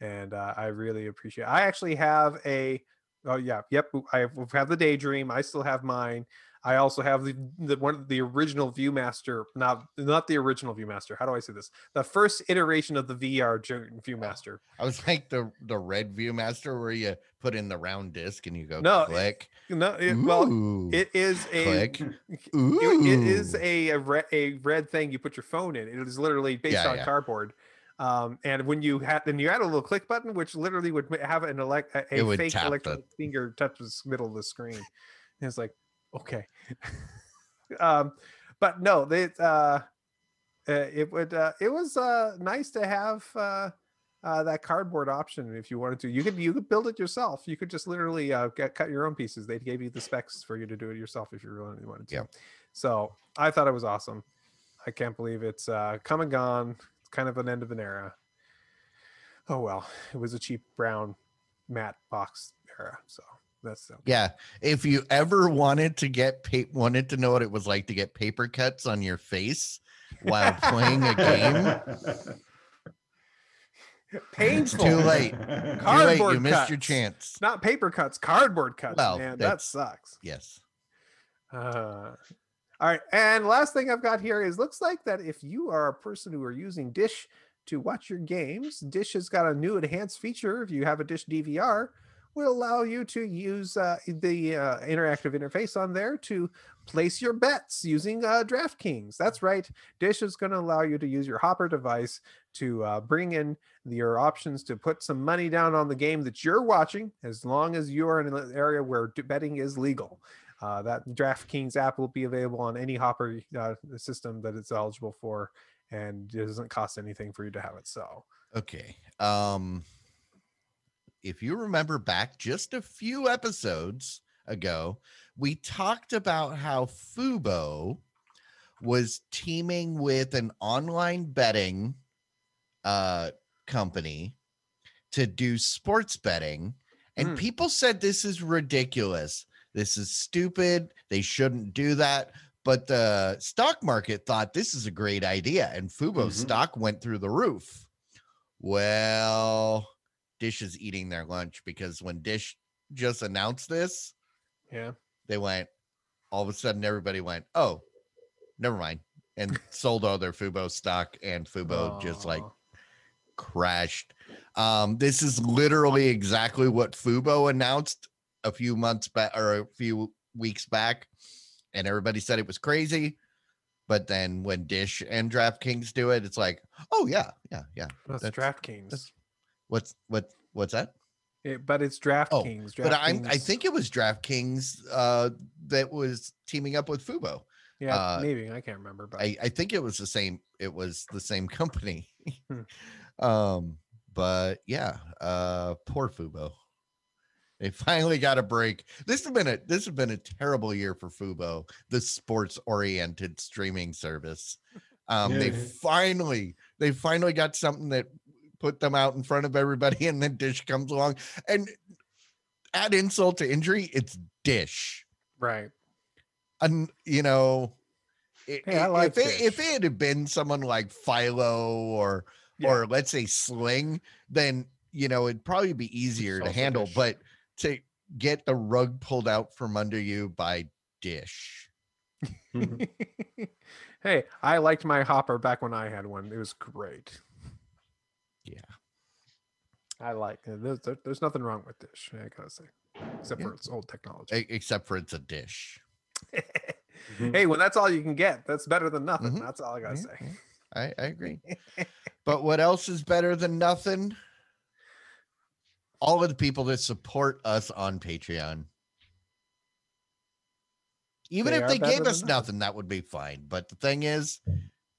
B: and uh, I really appreciate. It. I actually have a. Oh yeah, yep. I have the Daydream. I still have mine. I also have the, the one the original ViewMaster, not not the original ViewMaster. How do I say this? The first iteration of the VR ViewMaster.
A: I was like the the red ViewMaster where you put in the round disc and you go
B: No, it-
A: click.
B: No, it, well, it is a
A: click.
B: it- it is a a, re- a red thing you put your phone in. It is literally based
A: Yeah,
B: on
A: yeah.
B: cardboard. Um, and when you had then you had a little click button, which literally would have an elect a, a fake
A: tap the-
B: finger touch the middle of the screen. And it's like, okay. um, but no, they uh, uh it would uh, it was uh nice to have uh uh, that cardboard option if you wanted to. You could you could build it yourself. You could just literally uh, get, cut your own pieces. They gave you the specs for you to do it yourself if you really wanted to.
A: Yep.
B: so i thought it was awesome. I can't believe it's uh, come and gone. It's kind of an end of an era. Oh well. It was a cheap brown matte box era so that's okay.
A: Yeah, if you ever wanted to get pa- wanted to know what it was like to get paper cuts on your face while playing a game,
B: painful
A: too late. Too late. You
B: Cardboard
A: missed your chance.
B: not paper cuts cardboard cuts
A: Well,
B: man that sucks
A: Yes.
B: Uh, all right, and last thing I've got here is looks like that if you are a person who are using Dish to watch your games, Dish has got a new enhanced feature. If you have a Dish DVR, will allow you to use uh, the uh, interactive interface on there to place your bets using uh, DraftKings. That's right. Dish is going to allow you to use your Hopper device to uh, bring in your options to put some money down on the game that you're watching, as long as you are in an area where betting is legal. Uh, that DraftKings app will be available on any Hopper uh, system that it's eligible for, and it doesn't cost anything for you to have it. So,
A: Okay. Um if you remember back just a few episodes ago, we talked about how Fubo was teaming with an online betting uh company to do sports betting and
B: Hmm.
A: people said this is ridiculous. This is stupid. They shouldn't do that. But the stock market thought this is a great idea and Fubo
C: Mhm.
A: stock went through the roof. Well, Dish is eating their lunch because when Dish just announced this,
B: yeah.
A: they went all of a sudden everybody went, "Oh, never mind." And sold all their Fubo stock and Fubo just like crashed. Um, this is literally exactly what Fubo announced a few months back or a few weeks back, and everybody said it was crazy. But then when Dish and DraftKings do it, it's like, oh yeah, yeah, yeah.
B: That's,
A: that's-
B: DraftKings.
A: that's- What's what what's that?
B: It- but it's DraftKings.
A: Oh, But I'm I think it was DraftKings uh that was teaming up with Fubo.
B: yeah,
A: uh,
B: maybe I can't remember, but
A: I, I think it was the same it was the same company.
B: Hmm.
A: um but yeah, uh poor Fubo. They finally got a break. This has been a this has been a terrible year for Fubo, the sports oriented streaming service. Um they finally they finally got something that put them out in front of everybody and then Dish comes along and add insult to injury, it's Dish
B: right.
A: and you know i-
B: Hey, I
A: i-
B: like
A: if it, if it had been someone like Philo or
B: Yeah.
A: or let's say Sling, then you know it'd probably be easier to handle.
B: Dish.
A: But to get the rug pulled out from under you by Dish,
B: hey, I liked my Hopper back when I had one. It was great. I like it. There's, there- there's nothing wrong with Dish. I gotta say, except
A: Yeah.
B: for its old technology.
A: Except for it's a dish.
B: hey, when that's all you can get, that's better than nothing.
A: Mhm.
B: That's all I gotta
A: Yeah,
B: say.
A: yeah. I, I agree. but what else is better than nothing? All of the people that support us on Patreon. Even
B: They
A: if they gave us
B: nothing.
A: nothing, that would be fine. But the thing is,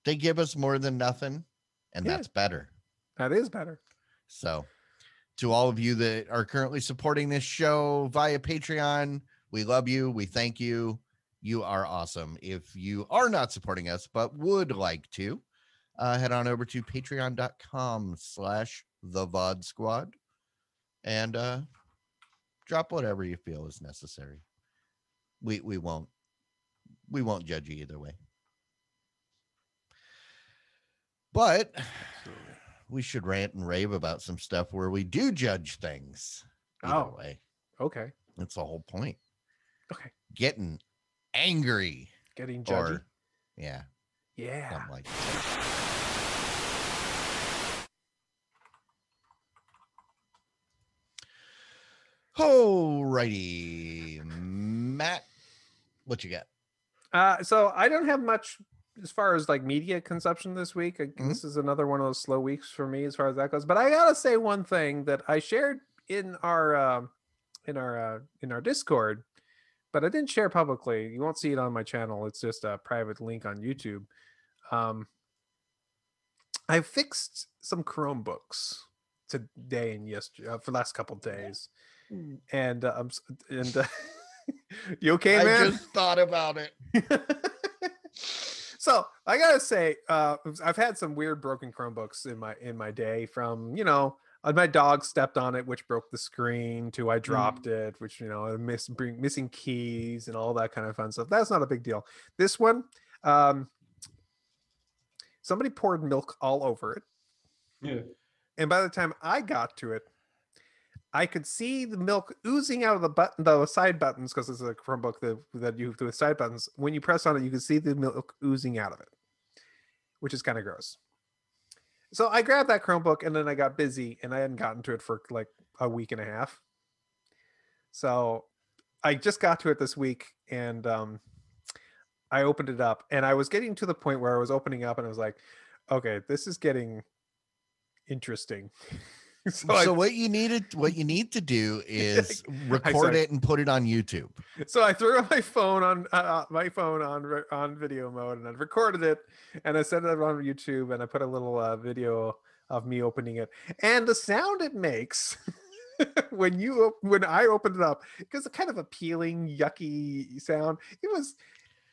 A: they give us more than nothing, and
B: Yeah.
A: that's better.
B: That is better.
A: So, to all of you that are currently supporting this show via Patreon, we love you. We thank you. You are awesome. If you are not supporting us but would like to, uh, head on over to patreon.com slash the VOD squad and uh, drop whatever you feel is necessary. We we won't we won't judge you either way. But we should rant and rave about some stuff where we do judge things.
B: Oh.
A: way.
B: Okay.
A: That's the whole point.
B: Okay.
A: Getting angry.
B: Getting judgy.
A: Or yeah,
B: yeah.
A: something like that. Alrighty. Matt, what you got?
B: Uh, so I don't have much as far as like media consumption this week. I-
A: Mhm.
B: This is another one of those slow weeks for me as far as that goes. But I gotta say one thing that I shared in our uh, in our uh, in our Discord, but I didn't share publicly. You won't see it on my channel. It's just a private link on YouTube. Um, I fixed some Chromebooks today and yesterday uh, for the last couple days, and uh, I'm and uh, you okay, man?
A: I just thought about it.
B: so I gotta say, uh, I've had some weird broken Chromebooks in my in my day. From you know, uh, my dog stepped on it, which broke the screen. To I dropped it, which you know, miss bring, missing keys and all that kind of fun stuff. That's not a big deal. This one, um, somebody poured milk all over it,
C: Yeah.
B: and by the time I got to it. I could see the milk oozing out of the button, the side buttons, because it's a Chromebook that, that you have the side buttons. When you press on it, you can see the milk oozing out of it, which is kind of gross. So I grabbed that Chromebook and then I got busy and I hadn't gotten to it for like a week and a half. So I just got to it this week and um, I opened it up and I was getting to the point where I was opening up and I was like, okay, this is getting interesting. so I
A: what you needed, what you need to do is record it and put it on YouTube.
B: so I threw my phone on uh, my phone on on video mode and I recorded it and I sent it on YouTube and I put a little uh, video of me opening it. And the sound it makes when you when I opened it up because a kind of appealing yucky sound it was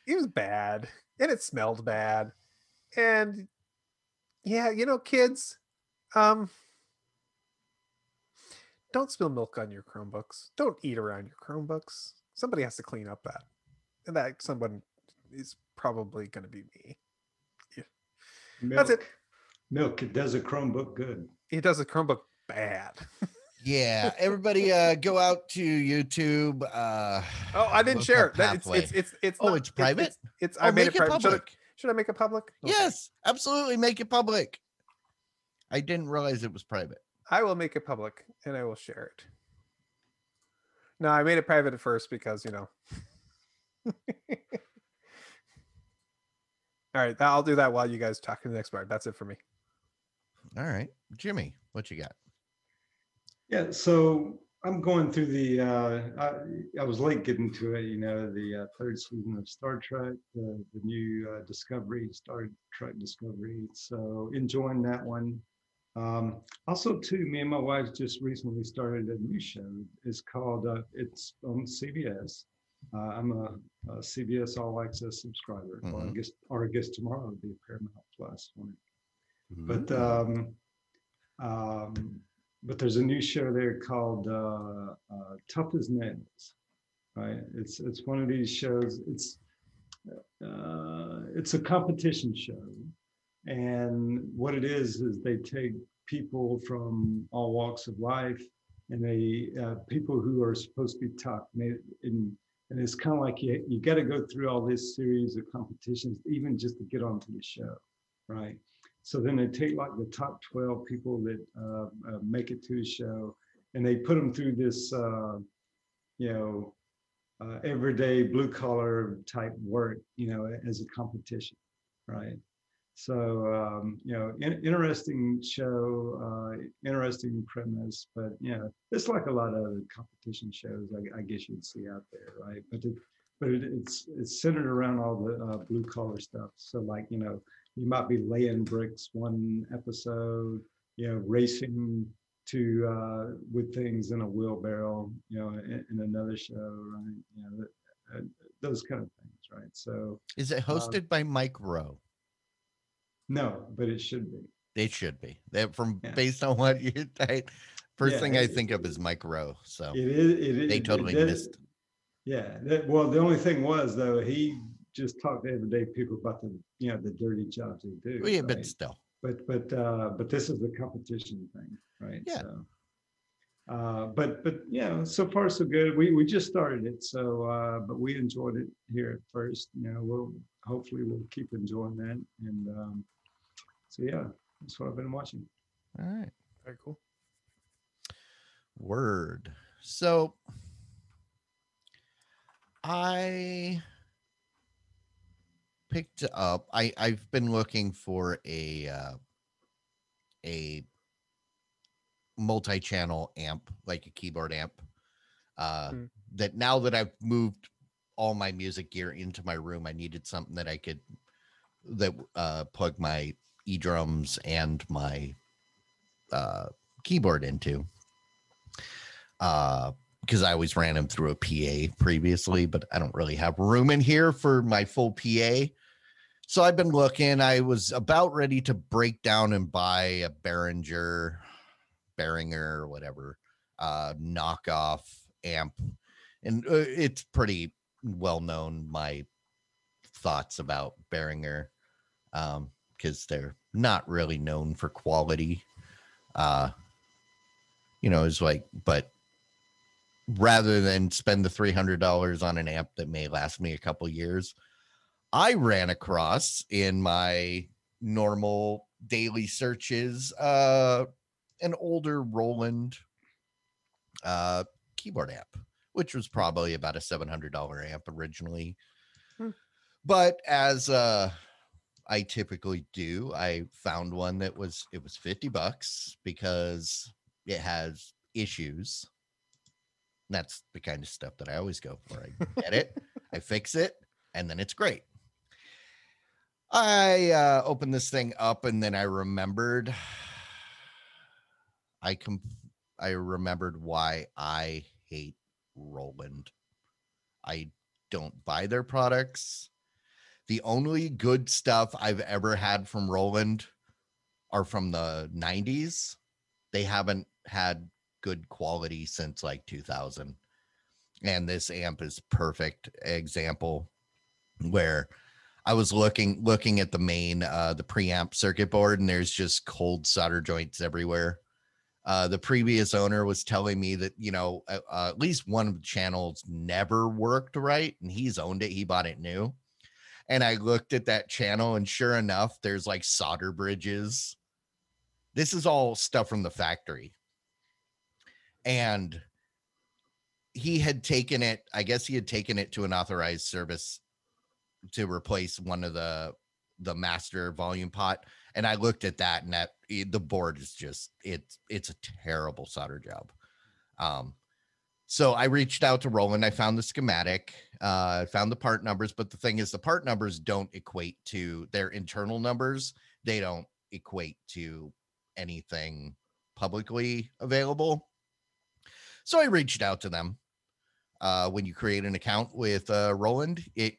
B: it was bad and it smelled bad. And yeah you know kids um don't spill milk on your Chromebooks. Don't eat around your Chromebooks. Somebody has to clean up that. And that someone is probably going to be me.
C: Milk,
B: That's it.
C: Milk. It does a Chromebook good.
B: It does a Chromebook bad.
A: Yeah, everybody, uh, go out to YouTube. Uh,
B: Oh, I didn't share it. That- It's, it's it's it's
A: Oh,
B: not-
A: it's private?
B: It's, it's,
A: oh,
B: I made
A: make
B: it private. Should I,
A: public.
B: should I make it public? Okay.
A: Yes, absolutely. Make it public. I didn't realize it was private.
B: I will make it public and I will share it. No, I made it private at first because you know. All right, I'll do that while you guys talk in the next part. That's it for me.
A: All right, Jimmy, what you got?
C: Yeah, so I'm going through the. Uh, I, I was late getting to it. You know, the uh, third season of Star Trek, the, the new uh, Discovery, Star Trek Discovery. So enjoying that one. Um, also, too, me and my wife just recently started a new show. It's called. Uh, it's on CBS. Uh, I'm a, a CBS All Access subscriber. Well, I
A: Mhm.
C: guess, or I guess tomorrow will be Paramount Plus. One but um, um, but there's a new show there called uh, uh, Tough as Nails. Right? It's it's one of these shows. It's uh, it's a competition show, and what it is is they take people from all walks of life, and they uh, people who are supposed to be tough. And, they, and, and it's kind of like you you got to go through all this series of competitions even just to get onto the show, right? So then they take like the top 12 people that uh, uh, make it to the show and they put them through this, uh, you know, uh, everyday blue collar type work, you know, as a competition, right? So, um, you know, in, interesting show, uh, interesting premise, but you know, it's like a lot of competition shows, I, I guess you'd see out there, right? But it, but it, it's it's centered around all the uh, blue collar stuff. So, like you know, you might be laying bricks one episode, you know, racing to uh, with things in a wheelbarrow, you know, in, in another show, right? You know, uh, those kind of things, right? So,
A: Is it hosted by Mike Rowe?
C: No, but it should be.
A: It should be. That from
C: Yeah.
A: based on what you I, first
C: Yeah,
A: thing I
C: it-
A: think of is Mike Rowe. So
C: It is. It is.
A: they
C: it
A: totally
C: does-
A: missed.
C: Yeah. That, well, the only thing was though, he just talked to everyday people about the, you know, the dirty jobs they do.
A: Well, yeah, but still.
C: but but uh but this is the competition thing right
A: Yeah.
C: so uh but but you know so far so good we we just started it so uh but we enjoyed it here at first you know we'll hopefully we'll keep enjoying that and um so yeah that's what i've been watching
A: All right.
B: Very cool.
A: Word. So I picked up I I've been looking for a uh a multi-channel amp, like a keyboard amp. Uh
B: Hmm.
A: that now that I've moved all my music gear into my room, I needed something that I could that uh plug my e drums and my uh keyboard into uh because I always ran them through a PA previously, but I don't really have room in here for my full PA. So I've been looking. I was about ready to break down and buy a Behringer, Behringer whatever, uh, knockoff amp, and uh, it's pretty well known. My thoughts about Behringer, um, because they're not really known for quality. Uh, you know, it's like, but rather than spend the $300 on an amp that may last me a couple years, I ran across in my normal daily searches uh, an older Roland uh, keyboard amp, which was probably about a $700 amp originally.
B: Hmm.
A: But as uh, I typically do, I found one that was it was 50 bucks because it has issues. And That's the kind of stuff that I always go for. I get it, I fix it, and then it's great. I uh, opened this thing up and then I remembered I com- I remembered why I hate Roland. I don't buy their products. The only good stuff I've ever had from Roland are from the 90s. They haven't had good quality since like 2000. And this amp is perfect example where I was looking looking at the main uh the preamp circuit board and there's just cold solder joints everywhere. Uh the previous owner was telling me that, you know, uh, at least one of the channels never worked right and he's owned it, he bought it new. And I looked at that channel and sure enough there's like solder bridges. This is all stuff from the factory. And he had taken it, I guess he had taken it to an authorized service to replace one of the the master volume pot and i looked at that and that eh, the board is just it's it's a terrible solder job um so i reached out to roland i found the schematic uh found the part numbers but the thing is the part numbers don't equate to their internal numbers. They don't equate to anything publicly available. So i reached out to them. Uh when you create an account with uh roland it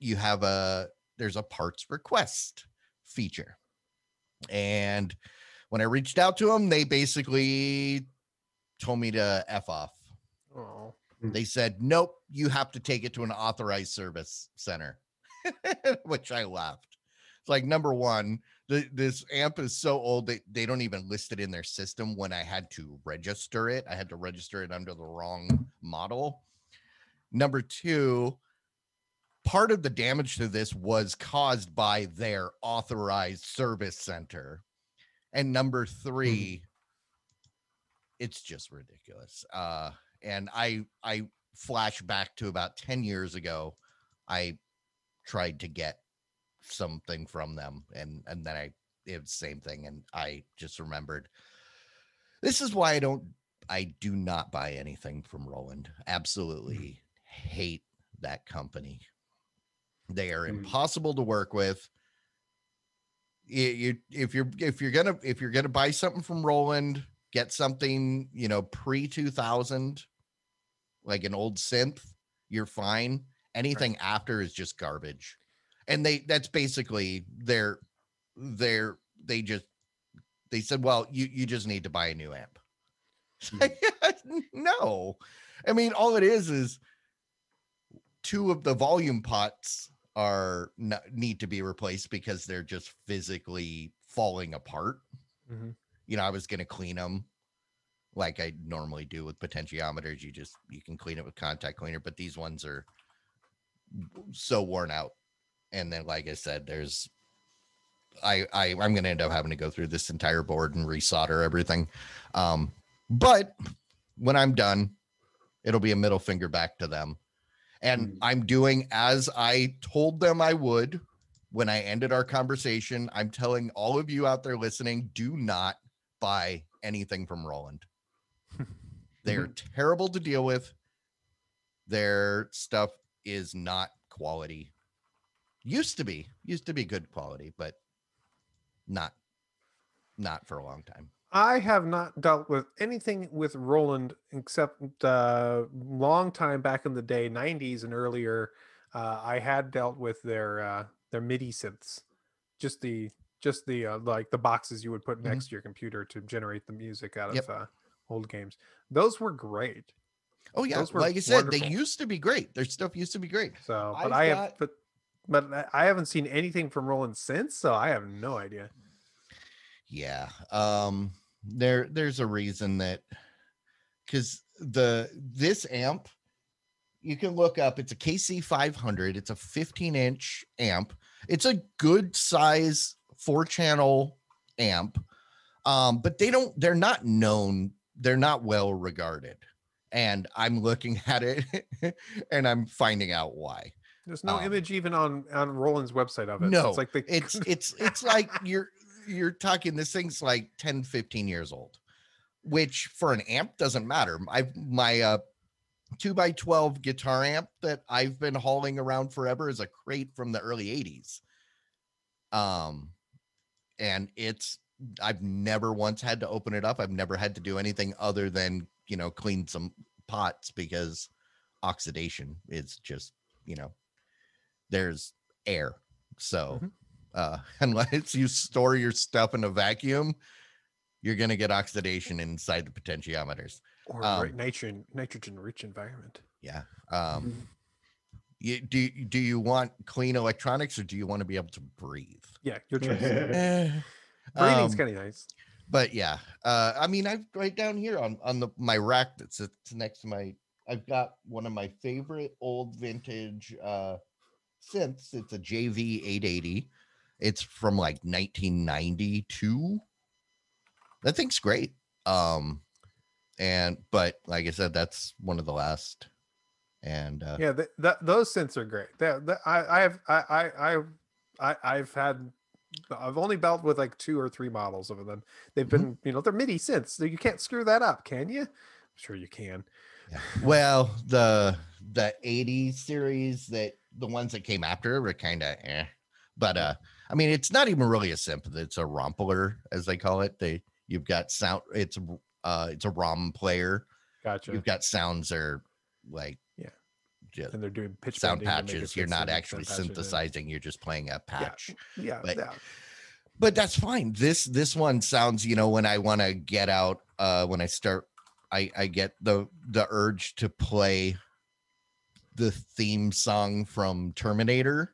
A: you have a there's a parts request feature. And when i reached out to them they basically told me to f off.
B: Oh,
A: they said nope you have to take it to an authorized service center which i laughed it's like number one the, this amp is so old that they don't even list it in their system when i had to register it i had to register it under the wrong model number two part of the damage to this was caused by their authorized service center. And number 3 it's just ridiculous. Uh and I I flash back to about 10 years ago. I tried to get something from them and and then I it was the same thing and I just remembered this is why I don't I do not buy anything from Roland. Absolutely hate that company. They are
C: Mm.
A: impossible to work with. You, you if you're if you're gonna if you're gonna buy something from Roland, get something you know pre two thousand, like an old synth. You're fine. Anything after is just garbage, and they that's basically their their they just they said, well, you you just need to buy a new amp. no, I mean all it is is two of the volume pots are need to be replaced because they're just physically falling apart.
B: Mhm.
A: You know, I was gonna clean them like I normally do with potentiometers. You just you can clean it with contact cleaner, but these ones are so worn out. And then, like I said, there's I, I I'm gonna end up having to go through this entire board and resolder everything. Um, but when I'm done, it'll be a middle finger back to them. And
C: Mm.
A: I'm doing as I told them I would when I ended our conversation. I'm telling all of you out there listening, do not buy anything from Roland. They're terrible to deal with. Their stuff is not quality. Used to be, used to be good quality, but not not for a long time.
B: I have not dealt with anything with Roland except uh, long time back in the day, 90s and earlier. Uh, I had dealt with their uh, their MIDI synths, just the just the uh, like the boxes you would put
A: Mhm.
B: next to your computer to generate the music out of uh, old games. Those were great.
A: Oh yeah,
B: Those were
A: like I said, they used to be great. Their stuff used to be great.
B: So, but
A: I've
B: I
A: got-
B: have but but I- I haven't seen anything from Roland since, so I have no idea.
A: Yeah. Um there there's a reason that cuz the this amp you can look up it's a KC 500 it's a 15 inch amp it's a good size four channel amp um but they don't they're not known they're not well regarded and I'm looking at it and I'm finding out why
B: There's no
A: Um,
B: image even on on Roland's website of it.
A: No,
B: it's like the
A: it's it's it's like you're you're talking this thing's like 10 15 years old which for an amp doesn't matter i've my uh 2 by 12 guitar amp that i've been hauling around forever is a crate from the early 80s um and it's i've never once had to open it up i've never had to do anything other than you know clean some pots because oxidation is just you know there's air so
B: Mhm.
A: uh unless you store your stuff in a vacuum you're going to get oxidation inside the potentiometers
B: or
A: um,
B: nitrogen nitrogen rich environment.
A: yeah um you, do you- do you want clean electronics or do you want to be able to breathe
B: Yeah, your choice. Breathing's
A: um,
B: kind of nice.
A: but yeah uh i mean i've right down here on on the my rack that sits next to my i've got one of my favorite old vintage uh synths it's a jv 880 it's from like 1992 that thing's great um and but like i said that's one of the last and uh
B: Yeah, th- th- those synths are great. That, I, I have, I, I, I, I, I've had, I've only dealt with like two or three models of them. They've
A: Mhm.
B: been, you know, they're MIDI synths. So you can't screw that up, can you? I'm sure you can.
A: Yeah. Well, the the 80s series that the ones that came after were kind of eh. But uh I mean it's not even really a synth, it's a rompler as they call it. They you've got sound it's uh it's a ROM player.
B: Gotcha.
A: You've got sounds that are like
B: Yeah. and they're doing pitch
A: sound
B: bending to make it
A: patches. You're not actually
B: patch it in.
A: synthesizing, you're just playing a patch.
B: Yeah,
A: but-
B: yeah.
A: but that's fine this this one sounds you know when i want to get out uh when i start i i get the the urge to play the theme song from terminator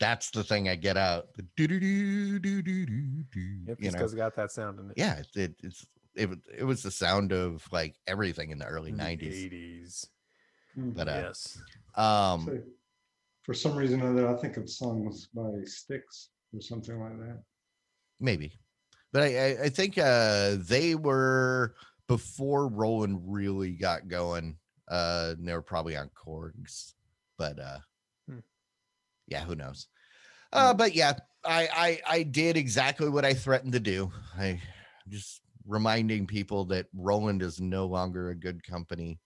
A: that's the thing i get out the doo-doo-doo-doo-doo-doo-doo,
B: Yep,
A: you
B: just
A: know
B: because it got that sound in it.
A: yeah it, it, it's it, it was the sound of like everything in the early
B: In the
A: 90s
B: 80s.
C: Mm.
A: but uh
B: yes.
A: um
C: So For some reason or other, I think of songs by Styx or something like that.
A: maybe but i i, I think uh they were before roland really got going uh and they were probably on chords but uh
B: Hmm.
A: yeah who knows uh but yeah I, I i did exactly what i threatened to do i just reminding people that roland is no longer a good company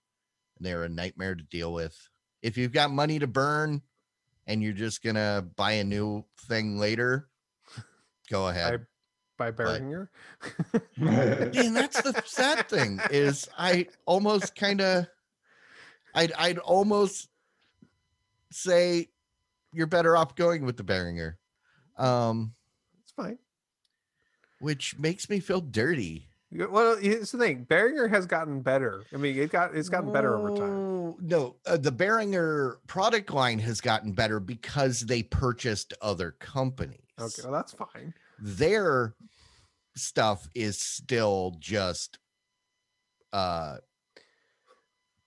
A: they're a nightmare to deal with if you've got money to burn and you're just gonna buy a new thing later go ahead
B: by Behringer.
A: and that's the sad thing is I almost kind of I'd I'd almost say you're better off going with the Behringer. Um
B: it's fine.
A: which makes me feel dirty.
B: Well, here's the thing. Behringer has gotten better. I mean, it got it's gotten better over time.
A: No, uh, the Behringer product line has gotten better because they purchased other companies.
B: Okay, well, that's fine.
A: their stuff is still just uh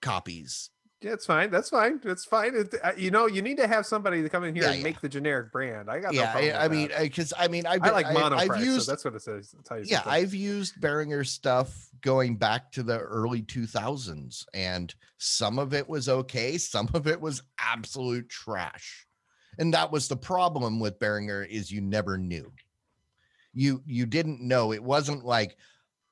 A: copies
B: Yeah, it's fine. That's fine. It's fine. It, uh, you know, you need to have somebody to come in here
A: Yeah,
B: and
A: yeah.
B: make the generic brand. I got no
A: yeah
B: problem
A: I, I mean because i mean i've
B: I like mono
A: I've
B: price,
A: used
B: so that's what it says.
A: Yeah
B: something.
A: i've used Behringer stuff going back to the early 2000s and some of it was okay some of it was absolute trash and that was the problem with Behringer is you never knew you you didn't know it wasn't like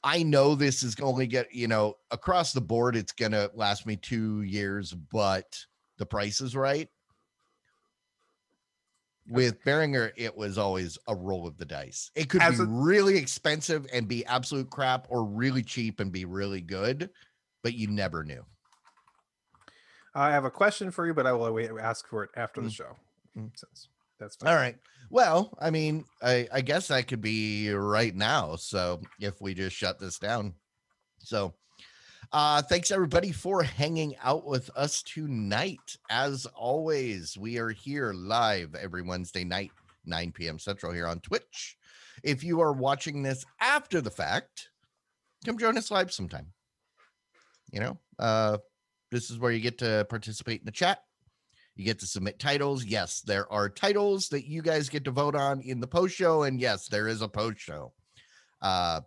A: i know this is only get you know across the board it's gonna last me two years but the price is right with Behringer, it was always a roll of the dice. It could
B: As
A: be
B: a-
A: really expensive and be absolute crap, or really cheap and be really good, but you never knew.
B: I have a question for you, but I will wait, ask for it after the
A: Mm.
B: show.
A: Mm.
B: Since that's fine.
A: All right. Well, I mean, I, I guess that could be right now. So if we just shut this down. So uh thanks everybody for hanging out with us tonight. As always, we are here live every Wednesday night, 9 p.m. Central here on Twitch. If you are watching this after the fact, come join us live sometime. You know, uh this is where you get to participate in the chat. You get to submit titles. Yes, there are titles that you guys get to vote on in the post show. And yes, there is a post show. Uh,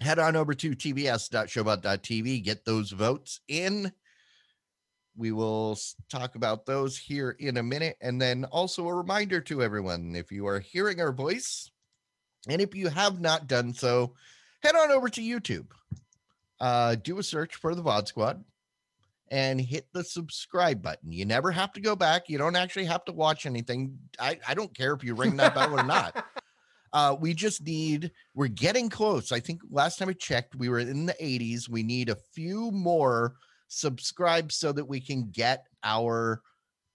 A: head on over to tvs.showbot.tv, get those votes in. We will talk about those here in a minute. And then also a reminder to everyone if you are hearing our voice, and if you have not done so, head on over to YouTube. Uh, do a search for the VOD Squad and hit the subscribe button. You never have to go back. You don't actually have to watch anything. I, I don't care if you ring that bell or not. Uh, we just need, we're getting close. I think last time I checked, we were in the 80s. We need a few more subscribe so that we can get our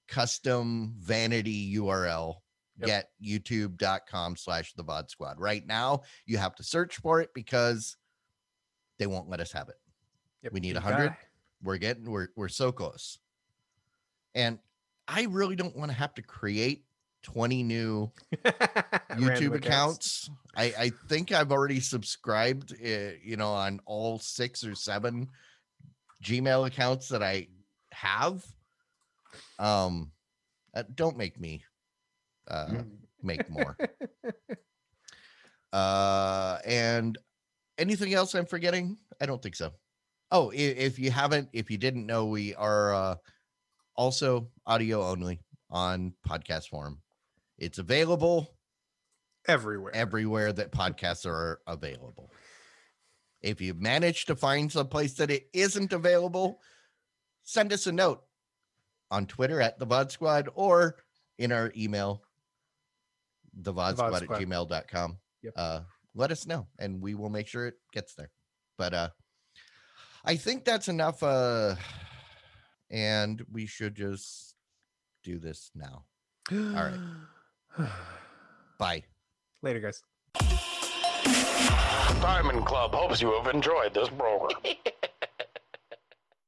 A: custom vanity URL.
B: Yep.
A: Get youtube.com slash the VOD squad. Right now, you have to search for it because they won't let us have it.
B: Yep,
A: We need
B: you
A: 100. We're getting we're we're so close. And I really don't want to have to create 20 new YouTube accounts. I I think I've already subscribed uh, you know on all 6 or 7 Gmail accounts that I have. Um uh, don't make me uh make more. Uh, and anything else I'm forgetting? I don't think so. Oh, if you haven't, if you didn't know, we are uh, also audio only on podcast form. It's available
B: everywhere.
A: everywhere that podcasts are available. If you manage to find some place that it isn't available, send us a note on Twitter at the VOD Squad or in our email, the VOD Squad at gmail.com.
B: Yep.
A: Uh, let us know and we will make sure it gets there. But uh, I think that's enough. Uh, and we should just do this now. All right. Bye.
B: Later, guys.
D: Diamond Club hopes you have enjoyed this program.